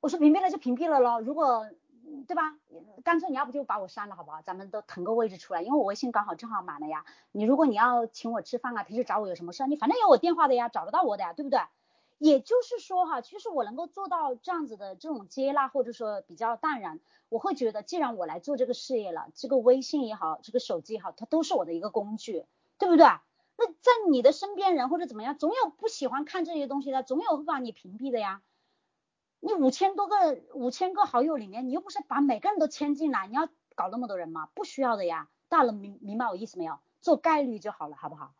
我说屏蔽了就屏蔽了咯，如果对吧？干脆你要不就把我删了好不好？咱们都腾个位置出来，因为我微信刚好正好满了呀。你如果你要请我吃饭啊，平时找我有什么事，你反正有我电话的呀，找得到我的呀，对不对？也就是说哈，其实我能够做到这样子的这种接纳，或者说比较淡然，我会觉得，既然我来做这个事业了，这个微信也好，这个手机也好，它都是我的一个工具，对不对？那在你的身边人或者怎么样，总有不喜欢看这些东西的，总有会把你屏蔽的呀。你五千多个五千个好友里面，你又不是把每个人都牵进来，你要搞那么多人吗？不需要的呀。大了明明白我意思没有？做概率就好了，好不好？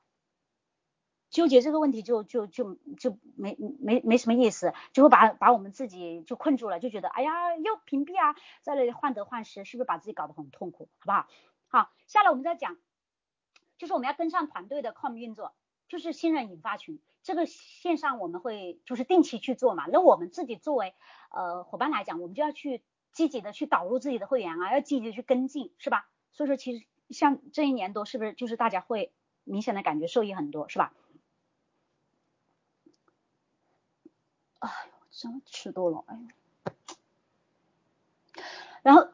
纠结这个问题就就就就没没没什么意思，就会把把我们自己就困住了，就觉得哎呀又屏蔽啊，在那里患得患失，是不是把自己搞得很痛苦，好不好？好，下来我们再讲就是我们要跟上团队的 com 运作，就是新人引发群，这个线上我们会就是定期去做嘛。那我们自己作为呃伙伴来讲，我们就要去积极的去导入自己的会员啊，要积极的去跟进，是吧？所以说其实像这一年多，是不是就是大家会明显的感觉受益很多，是吧？哎呦，真的吃多了，哎呦。然后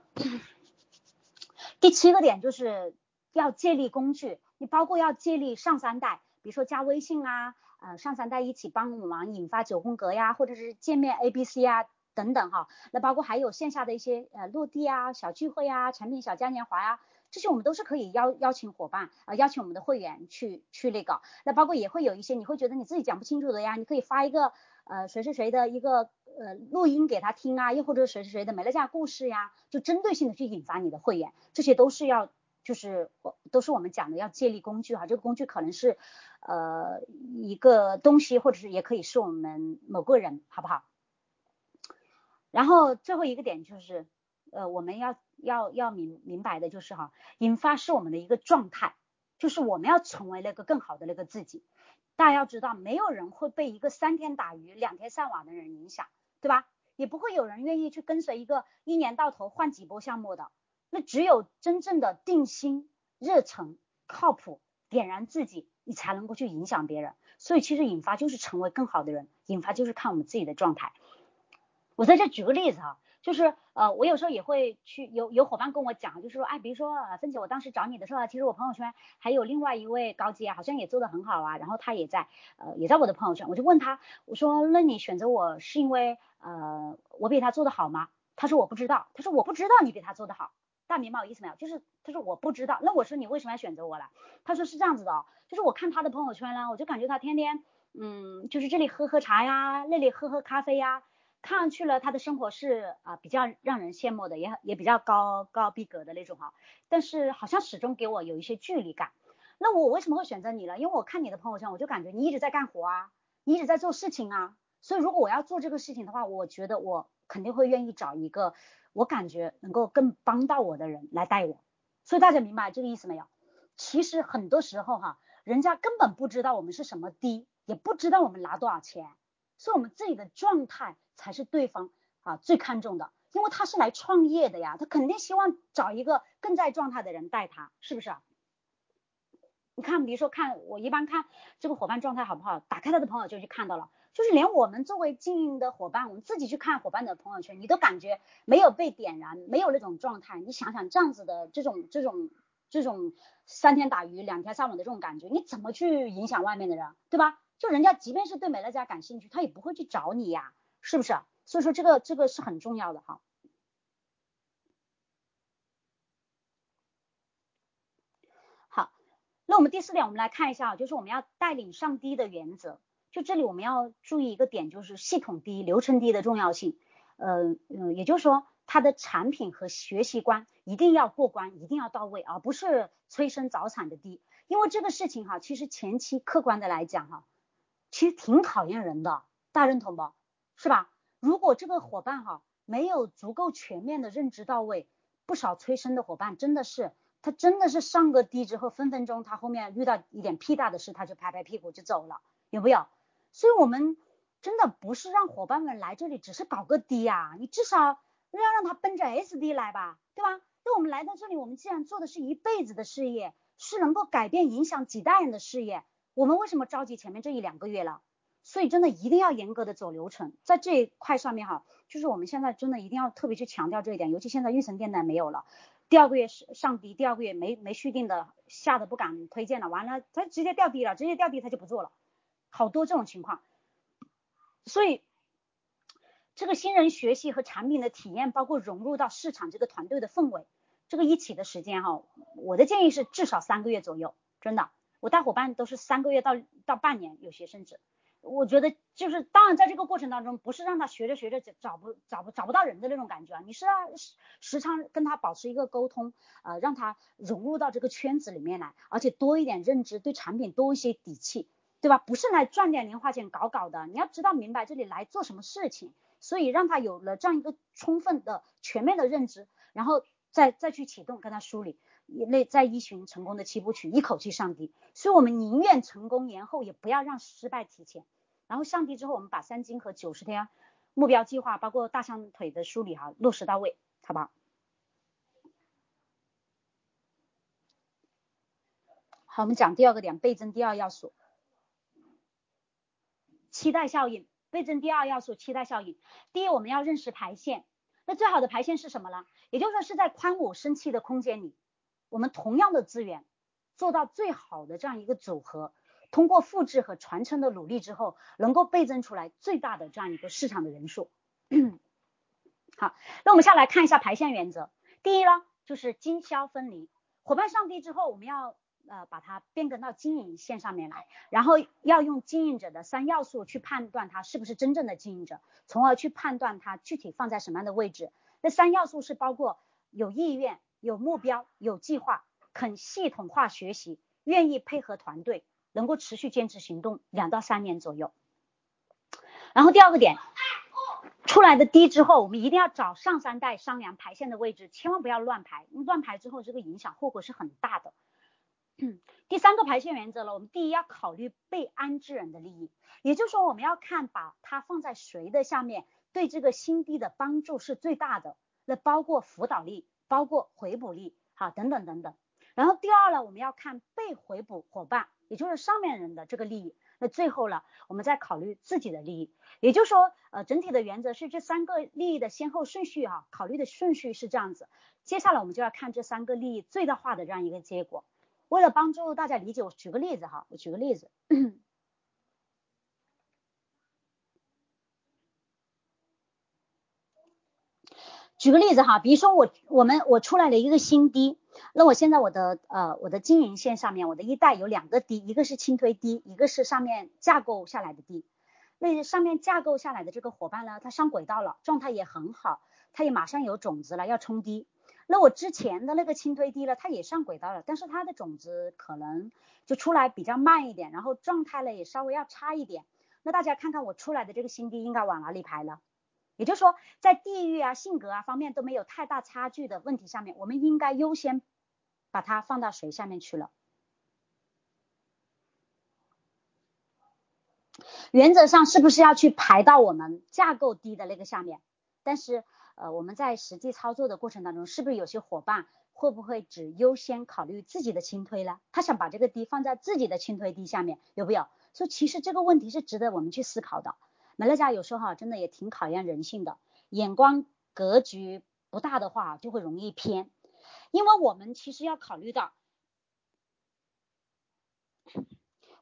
第七个点就是要建立工具，你包括要建立上三代，比如说加微信啊，呃上三代一起帮忙引发九宫格呀，或者是见面 A B C 啊等等哈，那包括还有线下的一些呃落地啊小聚会啊产品小嘉年华呀，这些我们都是可以邀邀请伙伴啊邀请我们的会员去去那个，那包括也会有一些你会觉得你自己讲不清楚的呀，你可以发一个。呃，谁是谁的一个呃录音给他听啊，又或者谁是谁的美乐家故事呀，就针对性的去引发你的会员，这些都是要就是我都是我们讲的要建立工具哈，这个工具可能是呃一个东西，或者是也可以是我们某个人，好不好？然后最后一个点就是呃我们要要要明明白的就是哈，引发是我们的一个状态，就是我们要成为那个更好的那个自己。大家要知道，没有人会被一个三天打鱼两天上网的人影响，对吧？也不会有人愿意去跟随一个一年到头换几波项目的。那只有真正的定心、热诚、靠谱，点燃自己，你才能够去影响别人。所以其实引发就是成为更好的人，引发就是看我们自己的状态。我在这举个例子哈。就是呃，我有时候也会去有有伙伴跟我讲，就是说，哎，比如说芬姐，我当时找你的时候，其实我朋友圈还有另外一位高阶，好像也做的很好啊，然后他也在呃也在我的朋友圈，我就问他，我说，那你选择我是因为呃我比他做的好吗？他说我不知道，他说我不知道你比他做的好，大明白我意思没有？就是他说我不知道，那我说你为什么要选择我了？他说是这样子的哦，就是我看他的朋友圈呢，我就感觉他天天嗯，就是这里喝喝茶呀，那里喝喝咖啡呀。看上去了，他的生活是啊比较让人羡慕的，也也比较高高逼格的那种哈，但是好像始终给我有一些距离感。那我为什么会选择你呢？因为我看你的朋友圈，我就感觉你一直在干活啊，你一直在做事情啊，所以如果我要做这个事情的话，我觉得我肯定会愿意找一个我感觉能够更帮到我的人来带我。所以大家明白这个意思没有？其实很多时候哈，人家根本不知道我们是什么低，也不知道我们拿多少钱。所以，我们自己的状态才是对方啊最看重的，因为他是来创业的呀，他肯定希望找一个更在状态的人带他，是不是？你看，比如说看我一般看这个伙伴状态好不好，打开他的朋友圈就看到了，就是连我们作为经营的伙伴，我们自己去看伙伴的朋友圈，你都感觉没有被点燃，没有那种状态。你想想这样子的这种这种这种三天打鱼两天晒网的这种感觉，你怎么去影响外面的人，对吧？就人家即便是对美乐家感兴趣，他也不会去找你呀，是不是？所以说这个这个是很重要的哈。好，那我们第四点，我们来看一下啊，就是我们要带领上低的原则。就这里我们要注意一个点，就是系统低、流程低的重要性。呃嗯，也就是说，它的产品和学习观一定要过关，一定要到位，而不是催生早产的低。因为这个事情哈，其实前期客观的来讲哈。其实挺考验人的，大家认同不？是吧？如果这个伙伴哈没有足够全面的认知到位，不少催生的伙伴真的是，他真的是上个低之后，分分钟他后面遇到一点屁大的事，他就拍拍屁股就走了，有没有？所以我们真的不是让伙伴们来这里只是搞个低啊，你至少要让他奔着 SD 来吧，对吧？那我们来到这里，我们既然做的是一辈子的事业，是能够改变影响几代人的事业。我们为什么着急前面这一两个月了？所以真的一定要严格的走流程，在这一块上面哈，就是我们现在真的一定要特别去强调这一点，尤其现在预存电台没有了，第二个月是上低，第二个月没没续订的，吓得不敢推荐了，完了他直接掉低了，直接掉低他就不做了，好多这种情况。所以这个新人学习和产品的体验，包括融入到市场这个团队的氛围，这个一起的时间哈，我的建议是至少三个月左右，真的。我带伙伴都是三个月到到半年，有些甚至，我觉得就是当然在这个过程当中，不是让他学着学着找不找不找不到人的那种感觉啊，你是要时时常跟他保持一个沟通，呃，让他融入到这个圈子里面来，而且多一点认知，对产品多一些底气，对吧？不是来赚点零花钱搞搞的，你要知道明白这里来做什么事情，所以让他有了这样一个充分的全面的认知，然后再再去启动跟他梳理。类在依循成功的七部曲，一口气上低。所以我们宁愿成功延后，也不要让失败提前。然后上低之后，我们把三金和九十天目标计划，包括大象腿的梳理哈，落实到位，好不好？好，我们讲第二个点，倍增第二要素，期待效应。倍增第二要素，期待效应。第一，我们要认识排线。那最好的排线是什么呢？也就是说是在宽五升七的空间里，我们同样的资源做到最好的这样一个组合，通过复制和传承的努力之后，能够倍增出来最大的这样一个市场的人数。好，那我们下来看一下排线原则。第一呢，就是经销分离，伙伴上帝之后，我们要。呃，把它变更到经营线上面来，然后要用经营者的三要素去判断他是不是真正的经营者，从而去判断他具体放在什么样的位置。那三要素是包括有意愿、有目标、有计划，肯系统化学习，愿意配合团队，能够持续坚持行动两到三年左右。然后第二个点，出来的低之后，我们一定要找上三代商量排线的位置，千万不要乱排，乱排之后这个影响后果是很大的。第三个排线原则了，我们第一要考虑被安置人的利益，也就是说我们要看把它放在谁的下面，对这个新地的帮助是最大的，那包括辅导力，包括回补力，好，等等等等。然后第二呢，我们要看被回补伙伴，也就是上面人的这个利益。那最后呢，我们再考虑自己的利益，也就是说，呃，整体的原则是这三个利益的先后顺序哈，考虑的顺序是这样子。接下来我们就要看这三个利益最大化的这样一个结果。为了帮助大家理解，我举个例子哈，我举个例子，举个例子哈，比如说我我们我出来了一个新低，那我现在我的呃我的经营线上面，我的一带有两个低，一个是轻推低，一个是上面架构下来的低。那上面架构下来的这个伙伴呢，他上轨道了，状态也很好，他也马上有种子了，要冲低。那我之前的那个轻推低了，它也上轨道了，但是它的种子可能就出来比较慢一点，然后状态呢也稍微要差一点。那大家看看我出来的这个新低应该往哪里排呢？也就是说，在地域啊、性格啊方面都没有太大差距的问题上面，我们应该优先把它放到谁下面去了？原则上是不是要去排到我们架构低的那个下面？但是。呃，我们在实际操作的过程当中，是不是有些伙伴会不会只优先考虑自己的轻推呢？他想把这个低放在自己的轻推低下面，有没有？所以其实这个问题是值得我们去思考的。美乐家有时候哈，真的也挺考验人性的，眼光格局不大的话，就会容易偏。因为我们其实要考虑到，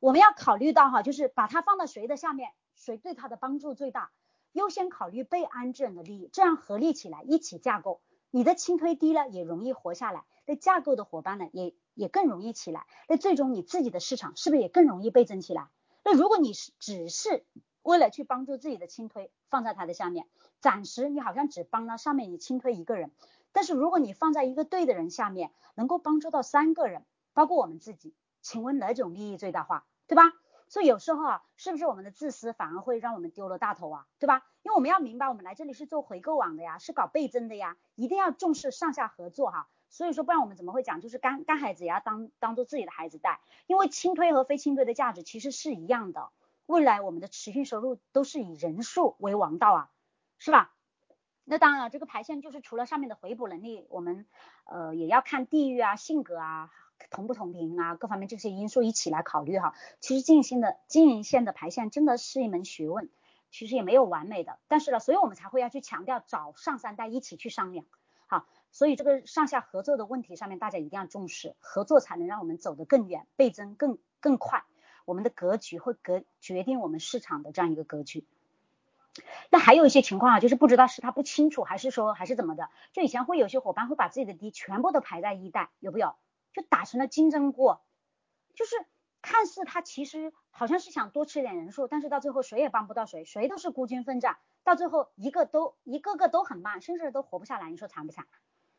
我们要考虑到哈，就是把它放到谁的下面，谁对他的帮助最大。优先考虑被安置人的利益，这样合力起来一起架构，你的轻推低了也容易活下来，那架构的伙伴呢也也更容易起来，那最终你自己的市场是不是也更容易倍增起来？那如果你是只是为了去帮助自己的轻推放在他的下面，暂时你好像只帮了上面你轻推一个人，但是如果你放在一个对的人下面，能够帮助到三个人，包括我们自己，请问哪种利益最大化，对吧？所以有时候啊，是不是我们的自私反而会让我们丢了大头啊，对吧？因为我们要明白，我们来这里是做回购网的呀，是搞倍增的呀，一定要重视上下合作哈。所以说，不然我们怎么会讲，就是干干孩子也要当当做自己的孩子带？因为轻推和非轻推的价值其实是一样的，未来我们的持续收入都是以人数为王道啊，是吧？那当然了，这个排线就是除了上面的回补能力，我们呃也要看地域啊、性格啊。同不同频啊，各方面这些因素一起来考虑哈。其实经营线的经营线的排线真的是一门学问，其实也没有完美的。但是呢，所以我们才会要去强调找上三代一起去商量。好，所以这个上下合作的问题上面，大家一定要重视，合作才能让我们走得更远，倍增更更快。我们的格局会格决定我们市场的这样一个格局。那还有一些情况啊，就是不知道是他不清楚，还是说还是怎么的。就以前会有些伙伴会把自己的低全部都排在一代，有没有？就打成了竞争过，就是看似他其实好像是想多吃点人数，但是到最后谁也帮不到谁，谁都是孤军奋战，到最后一个都一个个都很慢，甚至都活不下来，你说惨不惨？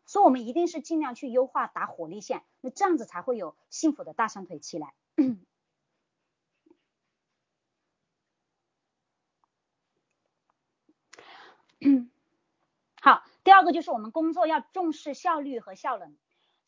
所以我们一定是尽量去优化打火力线，那这样子才会有幸福的大象腿起来。嗯 好，第二个就是我们工作要重视效率和效能。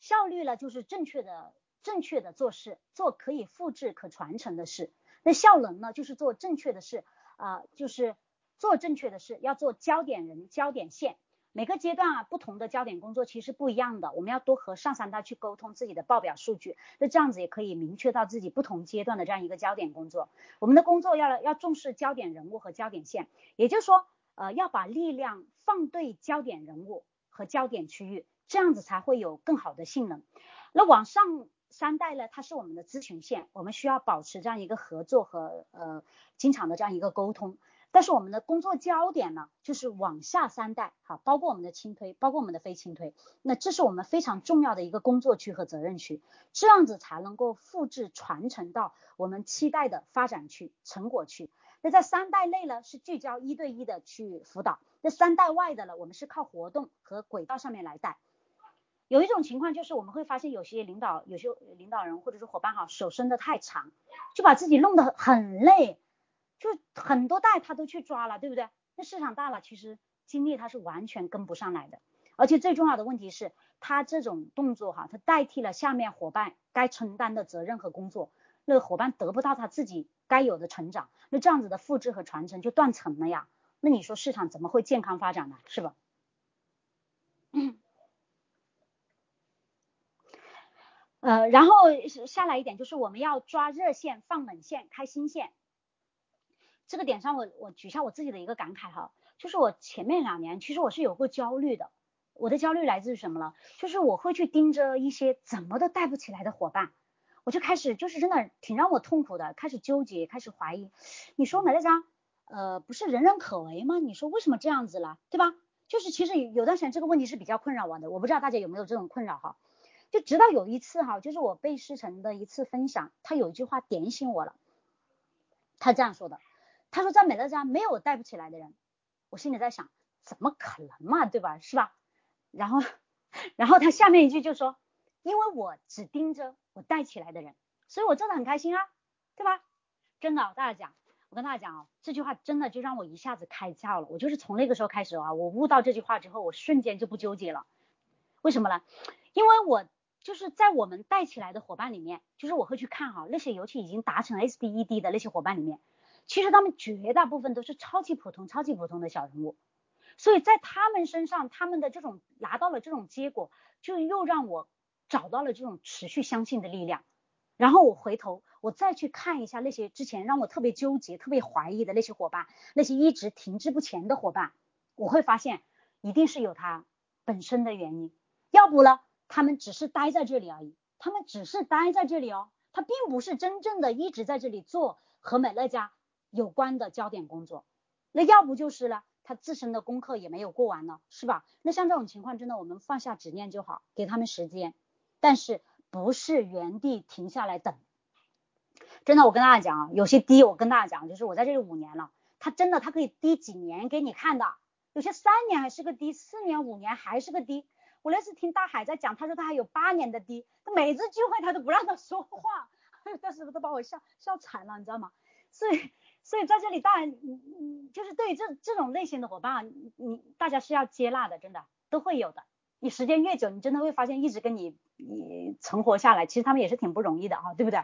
效率呢就是正确的正确的做事，做可以复制可传承的事。那效能呢就是做正确的事啊，就是做正确的事，要做焦点人、焦点线。每个阶段啊，不同的焦点工作其实不一样的，我们要多和上三代去沟通自己的报表数据，那这样子也可以明确到自己不同阶段的这样一个焦点工作。我们的工作要要重视焦点人物和焦点线，也就是说，呃，要把力量放对焦点人物和焦点区域，这样子才会有更好的性能。那往上三代呢，它是我们的咨询线，我们需要保持这样一个合作和呃经常的这样一个沟通。但是我们的工作焦点呢，就是往下三代，好，包括我们的轻推，包括我们的非轻推，那这是我们非常重要的一个工作区和责任区，这样子才能够复制传承到我们期待的发展区、成果区。那在三代内呢，是聚焦一对一的去辅导；那三代外的呢，我们是靠活动和轨道上面来带。有一种情况就是我们会发现有些领导、有些领导人或者是伙伴哈，手伸的太长，就把自己弄得很累。就很多代他都去抓了，对不对？那市场大了，其实精力他是完全跟不上来的。而且最重要的问题是，他这种动作哈，他代替了下面伙伴该承担的责任和工作，那个伙伴得不到他自己该有的成长，那这样子的复制和传承就断层了呀。那你说市场怎么会健康发展呢？是吧？呃，然后下来一点就是我们要抓热线、放冷线、开新线。这个点上，我我举下我自己的一个感慨哈，就是我前面两年其实我是有过焦虑的，我的焦虑来自于什么了？就是我会去盯着一些怎么都带不起来的伙伴，我就开始就是真的挺让我痛苦的，开始纠结，开始怀疑。你说美乐家，呃，不是人人可为吗？你说为什么这样子了，对吧？就是其实有段时间这个问题是比较困扰我的，我不知道大家有没有这种困扰哈。就直到有一次哈，就是我被师承的一次分享，他有一句话点醒我了，他这样说的。他说在美乐家没有带不起来的人，我心里在想，怎么可能嘛，对吧？是吧？然后，然后他下面一句就说，因为我只盯着我带起来的人，所以我做的很开心啊，对吧？真的，大家讲，我跟大家讲啊，这句话真的就让我一下子开窍了。我就是从那个时候开始啊，我悟到这句话之后，我瞬间就不纠结了。为什么呢？因为我就是在我们带起来的伙伴里面，就是我会去看哈，那些尤其已经达成 SDED 的那些伙伴里面。其实他们绝大部分都是超级普通、超级普通的小人物，所以在他们身上，他们的这种拿到了这种结果，就又让我找到了这种持续相信的力量。然后我回头，我再去看一下那些之前让我特别纠结、特别怀疑的那些伙伴，那些一直停滞不前的伙伴，我会发现一定是有他本身的原因。要不呢，他们只是待在这里而已，他们只是待在这里哦，他并不是真正的一直在这里做和美乐家。有关的焦点工作，那要不就是呢，他自身的功课也没有过完呢，是吧？那像这种情况，真的我们放下执念就好，给他们时间，但是不是原地停下来等。真的，我跟大家讲啊，有些低，我跟大家讲，就是我在这里五年了，他真的他可以低几年给你看的，有些三年还是个低，四年五年还是个低。我那次听大海在讲，他说他还有八年的低，他每次聚会他都不让他说话，当时都把我笑笑惨了，你知道吗？所以。所以在这里，当然，嗯嗯，就是对于这这种类型的伙伴，你大家是要接纳的，真的都会有的。你时间越久，你真的会发现，一直跟你你存活下来，其实他们也是挺不容易的哈，对不对？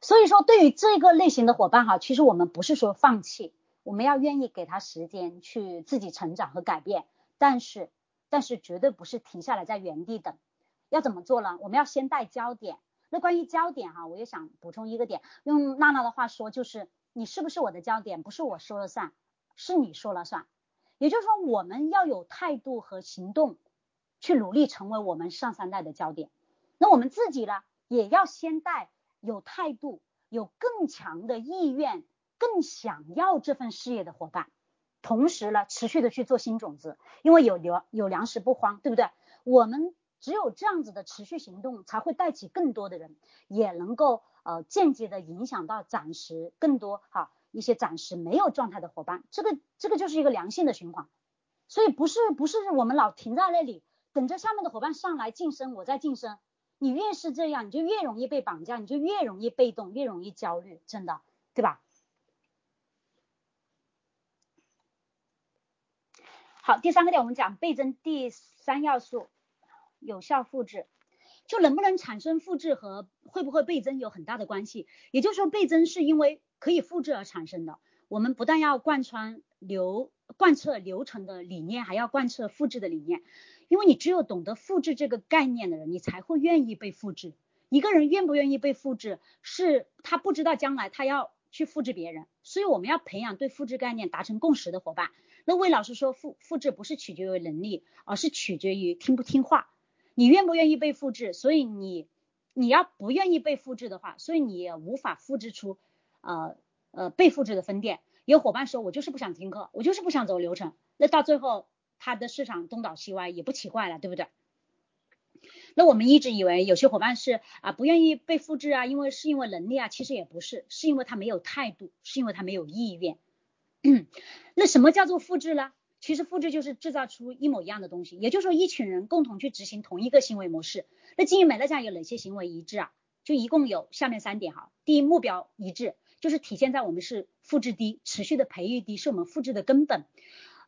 所以说，对于这个类型的伙伴哈，其实我们不是说放弃，我们要愿意给他时间去自己成长和改变，但是但是绝对不是停下来在原地等。要怎么做呢？我们要先带焦点。那关于焦点哈，我也想补充一个点，用娜娜的话说，就是你是不是我的焦点，不是我说了算，是你说了算。也就是说，我们要有态度和行动，去努力成为我们上三代的焦点。那我们自己呢，也要先带有态度、有更强的意愿、更想要这份事业的伙伴，同时呢，持续的去做新种子，因为有粮有粮食不慌，对不对？我们。只有这样子的持续行动，才会带起更多的人，也能够呃间接的影响到暂时更多哈一些暂时没有状态的伙伴，这个这个就是一个良性的循环，所以不是不是我们老停在那里等着下面的伙伴上来晋升，我再晋升，你越是这样，你就越容易被绑架，你就越容易被动，越容易焦虑，真的，对吧？好，第三个点我们讲倍增第三要素。有效复制，就能不能产生复制和会不会倍增有很大的关系。也就是说，倍增是因为可以复制而产生的。我们不但要贯穿流贯彻流程的理念，还要贯彻复制的理念。因为你只有懂得复制这个概念的人，你才会愿意被复制。一个人愿不愿意被复制，是他不知道将来他要去复制别人。所以我们要培养对复制概念达成共识的伙伴。那魏老师说复复制不是取决于能力，而是取决于听不听话。你愿不愿意被复制？所以你你要不愿意被复制的话，所以你也无法复制出呃呃被复制的分店。有伙伴说，我就是不想听课，我就是不想走流程。那到最后。它的市场东倒西歪也不奇怪了，对不对？那我们一直以为有些伙伴是啊不愿意被复制啊，因为是因为能力啊，其实也不是，是因为他没有态度，是因为他没有意愿。那什么叫做复制呢？其实复制就是制造出一模一样的东西，也就是说一群人共同去执行同一个行为模式。那经营美乐家有哪些行为一致啊？就一共有下面三点哈。第一，目标一致，就是体现在我们是复制低，持续的培育低，是我们复制的根本。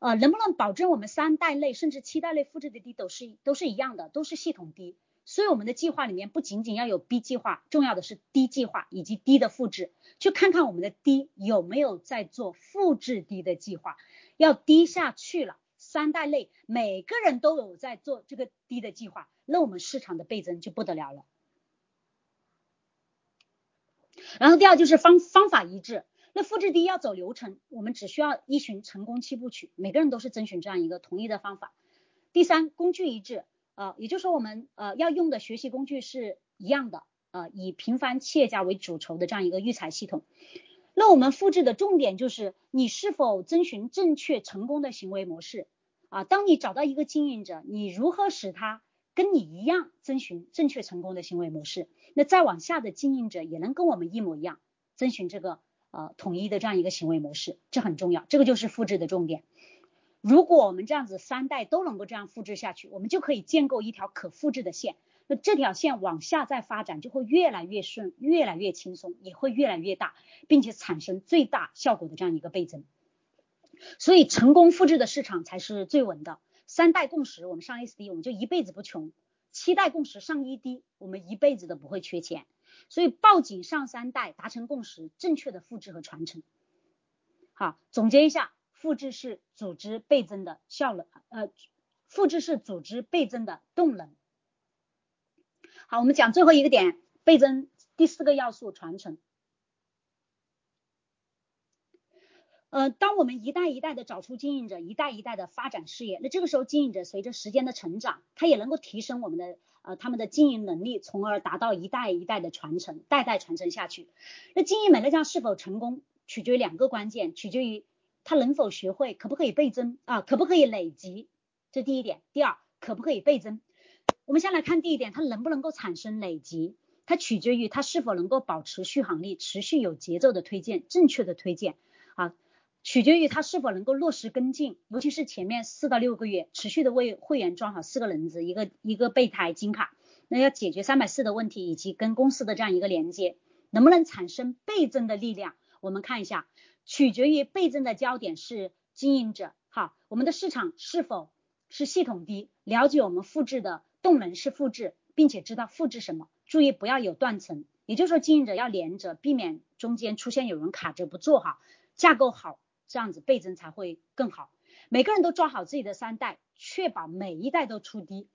呃，能不能保证我们三代类甚至七代类复制的低都是都是一样的，都是系统低？所以我们的计划里面不仅仅要有 B 计划，重要的是 D 计划以及 D 的复制，去看看我们的 D 有没有在做复制 D 的计划，要低下去了，三代类每个人都有在做这个低的计划，那我们市场的倍增就不得了了。然后第二就是方方法一致。那复制低要走流程，我们只需要依循成功七部曲，每个人都是遵循这样一个统一的方法。第三，工具一致，呃，也就是说我们呃要用的学习工具是一样的，呃，以平凡企业家为主筹的这样一个育才系统。那我们复制的重点就是你是否遵循正确成功的行为模式啊？当你找到一个经营者，你如何使他跟你一样遵循正确成功的行为模式？那再往下的经营者也能跟我们一模一样遵循这个。呃，统一的这样一个行为模式，这很重要，这个就是复制的重点。如果我们这样子三代都能够这样复制下去，我们就可以建构一条可复制的线。这条线往下再发展，就会越来越顺，越来越轻松，也会越来越大，并且产生最大效果的这样一个倍增。所以，成功复制的市场才是最稳的。三代共识，我们上 SD，我们就一辈子不穷；七代共识上 ED，我们一辈子都不会缺钱。所以抱紧上三代，达成共识，正确的复制和传承。好，总结一下，复制是组织倍增的效能，呃，复制是组织倍增的动能。好，我们讲最后一个点，倍增第四个要素，传承。呃，当我们一代一代的找出经营者，一代一代的发展事业，那这个时候经营者随着时间的成长，他也能够提升我们的呃他们的经营能力，从而达到一代一代的传承，代代传承下去。那经营美乐家是否成功，取决于两个关键，取决于他能否学会，可不可以倍增啊，可不可以累积，这第一点。第二，可不可以倍增？我们先来看第一点，它能不能够产生累积，它取决于它是否能够保持续航力，持续有节奏的推荐，正确的推荐啊。取决于它是否能够落实跟进，尤其是前面四到六个月持续的为会员装好四个轮子，一个一个备胎金卡，那要解决三百四的问题以及跟公司的这样一个连接，能不能产生倍增的力量？我们看一下，取决于倍增的焦点是经营者，哈，我们的市场是否是系统低，了解我们复制的动能是复制，并且知道复制什么，注意不要有断层，也就是说经营者要连着，避免中间出现有人卡着不做哈，架构好。这样子倍增才会更好。每个人都抓好自己的三代，确保每一代都出低。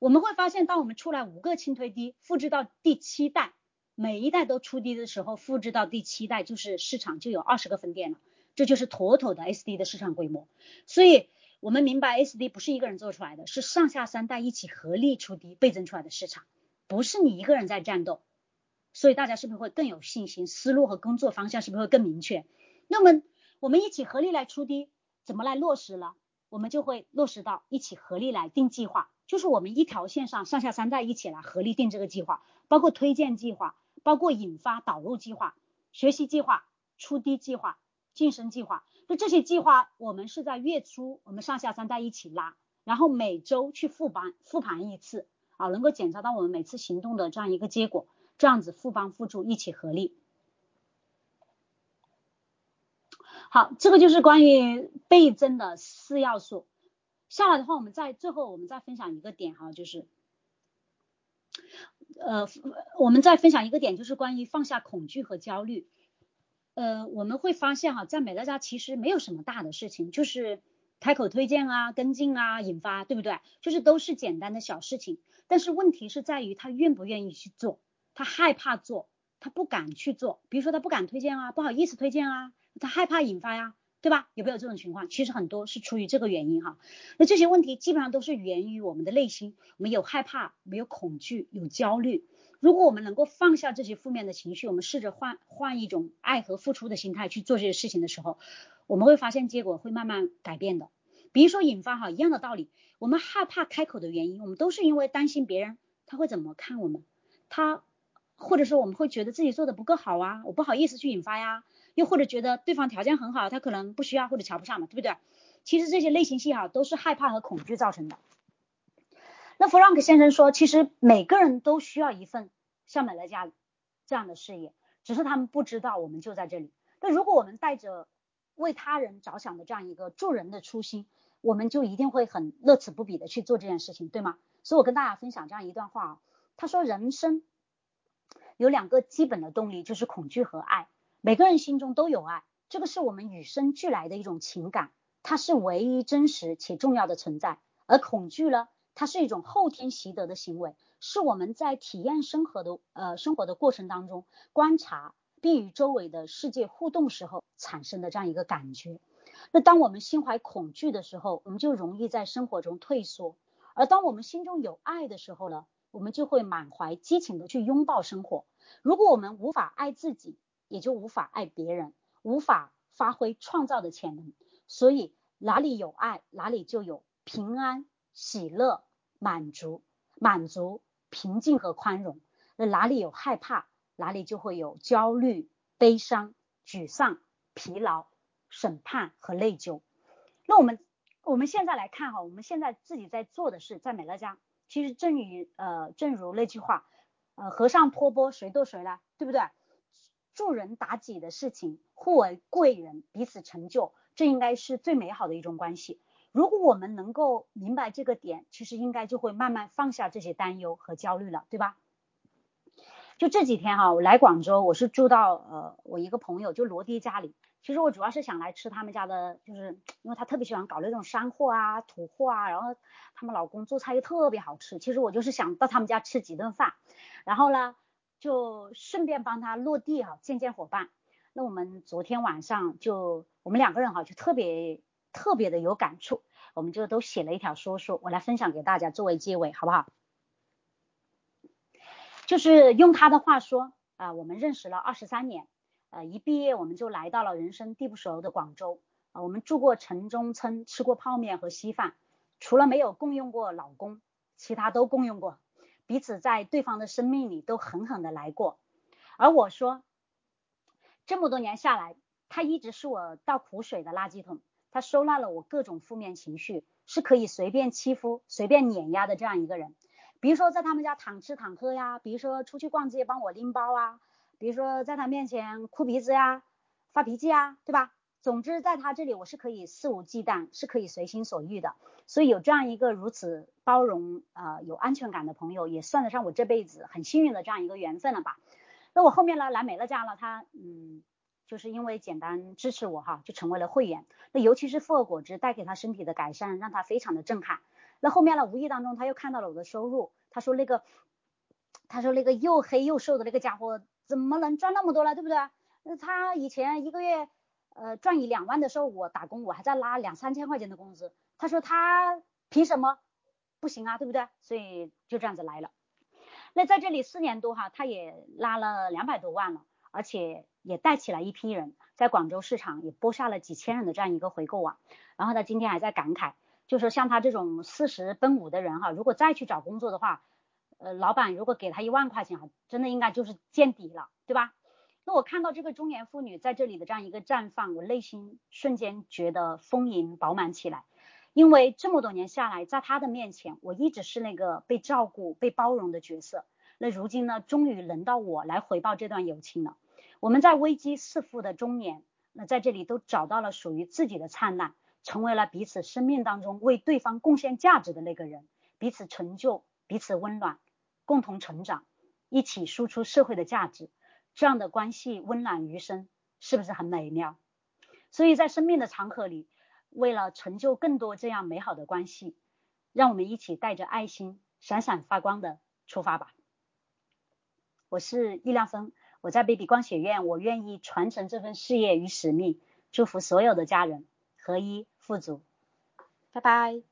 我们会发现，当我们出来五个轻推低，复制到第七代，每一代都出低的时候，复制到第七代就是市场就有二十个分店了。这就是妥妥的 SD 的市场规模。所以我们明白 SD 不是一个人做出来的，是上下三代一起合力出低倍增出来的市场，不是你一个人在战斗。所以大家是不是会更有信心？思路和工作方向是不是会更明确？那么。我们一起合力来出低，怎么来落实呢？我们就会落实到一起合力来定计划，就是我们一条线上上下三代一起来合力定这个计划，包括推荐计划，包括引发导入计划、学习计划、出低计划、晋升计划。就这些计划我们是在月初，我们上下三代一起拉，然后每周去复盘复盘一次啊，能够检查到我们每次行动的这样一个结果，这样子复帮互助一起合力。好，这个就是关于倍增的四要素。下来的话，我们再最后我们再分享一个点哈，就是呃，我们再分享一个点，就是关于放下恐惧和焦虑。呃，我们会发现哈，在美乐家其实没有什么大的事情，就是开口推荐啊、跟进啊、引发，对不对？就是都是简单的小事情。但是问题是在于他愿不愿意去做，他害怕做，他不敢去做。比如说他不敢推荐啊，不好意思推荐啊，他害怕引发呀。对吧？有没有这种情况？其实很多是出于这个原因哈。那这些问题基本上都是源于我们的内心，我们有害怕，没有恐惧，有焦虑。如果我们能够放下这些负面的情绪，我们试着换换一种爱和付出的心态去做这些事情的时候，我们会发现结果会慢慢改变的。比如说引发哈，一样的道理，我们害怕开口的原因，我们都是因为担心别人他会怎么看我们，他或者说我们会觉得自己做的不够好啊，我不好意思去引发呀。又或者觉得对方条件很好，他可能不需要或者瞧不上嘛，对不对？其实这些内心戏哈都是害怕和恐惧造成的。那弗朗克先生说，其实每个人都需要一份像美乐家这样的事业，只是他们不知道我们就在这里。那如果我们带着为他人着想的这样一个助人的初心，我们就一定会很乐此不彼的去做这件事情，对吗？所以我跟大家分享这样一段话啊，他说人生有两个基本的动力，就是恐惧和爱。每个人心中都有爱，这个是我们与生俱来的一种情感，它是唯一真实且重要的存在。而恐惧呢，它是一种后天习得的行为，是我们在体验生活的呃生活的过程当中，观察并与周围的世界互动时候产生的这样一个感觉。那当我们心怀恐惧的时候，我们就容易在生活中退缩；而当我们心中有爱的时候呢，我们就会满怀激情的去拥抱生活。如果我们无法爱自己，也就无法爱别人，无法发挥创造的潜能。所以哪里有爱，哪里就有平安、喜乐、满足、满足、平静和宽容。那哪里有害怕，哪里就会有焦虑、悲伤、沮丧、疲劳、审判和内疚。那我们我们现在来看哈，我们现在自己在做的事，在美乐家，其实正与呃正如那句话，呃和尚托钵，谁渡谁呢？对不对？助人达己的事情，互为贵人，彼此成就，这应该是最美好的一种关系。如果我们能够明白这个点，其实应该就会慢慢放下这些担忧和焦虑了，对吧？就这几天哈，我来广州，我是住到呃我一个朋友就罗爹家里。其实我主要是想来吃他们家的，就是因为他特别喜欢搞那种山货啊、土货啊，然后他们老公做菜又特别好吃。其实我就是想到他们家吃几顿饭，然后呢。就顺便帮他落地哈，见见伙伴。那我们昨天晚上就我们两个人哈，就特别特别的有感触，我们就都写了一条说说，我来分享给大家作为结尾，好不好？就是用他的话说啊，我们认识了二十三年，呃，一毕业我们就来到了人生地不熟的广州啊，我们住过城中村，吃过泡面和稀饭，除了没有共用过老公，其他都共用过。彼此在对方的生命里都狠狠的来过，而我说，这么多年下来，他一直是我倒苦水的垃圾桶，他收纳了我各种负面情绪，是可以随便欺负、随便碾压的这样一个人。比如说在他们家躺吃躺喝呀，比如说出去逛街帮我拎包啊，比如说在他面前哭鼻子呀、发脾气啊，对吧？总之，在他这里我是可以肆无忌惮，是可以随心所欲的。所以有这样一个如此包容啊有安全感的朋友，也算得上我这辈子很幸运的这样一个缘分了吧。那我后面呢来美乐家了，他嗯就是因为简单支持我哈，就成为了会员。那尤其是复合果汁带给他身体的改善，让他非常的震撼。那后面呢无意当中他又看到了我的收入，他说那个他说那个又黑又瘦的那个家伙怎么能赚那么多了，对不对？那他以前一个月。呃，赚一两万的时候，我打工，我还在拉两三千块钱的工资。他说他凭什么不行啊，对不对？所以就这样子来了。那在这里四年多哈，他也拉了两百多万了，而且也带起来一批人，在广州市场也播下了几千人的这样一个回购网。然后他今天还在感慨，就说像他这种四十奔五的人哈，如果再去找工作的话，呃，老板如果给他一万块钱哈，真的应该就是见底了，对吧？那我看到这个中年妇女在这里的这样一个绽放，我内心瞬间觉得丰盈饱满起来。因为这么多年下来，在她的面前，我一直是那个被照顾、被包容的角色。那如今呢，终于轮到我来回报这段友情了。我们在危机四伏的中年，那在这里都找到了属于自己的灿烂，成为了彼此生命当中为对方贡献价值的那个人，彼此成就，彼此温暖，共同成长，一起输出社会的价值，这样的关系温暖余生，是不是很美妙？所以在生命的长河里，为了成就更多这样美好的关系，让我们一起带着爱心闪闪发光的出发吧。我是易亮峰，我在 baby 光学院，我愿意传承这份事业与使命，祝福所有的家人合一富足。拜拜。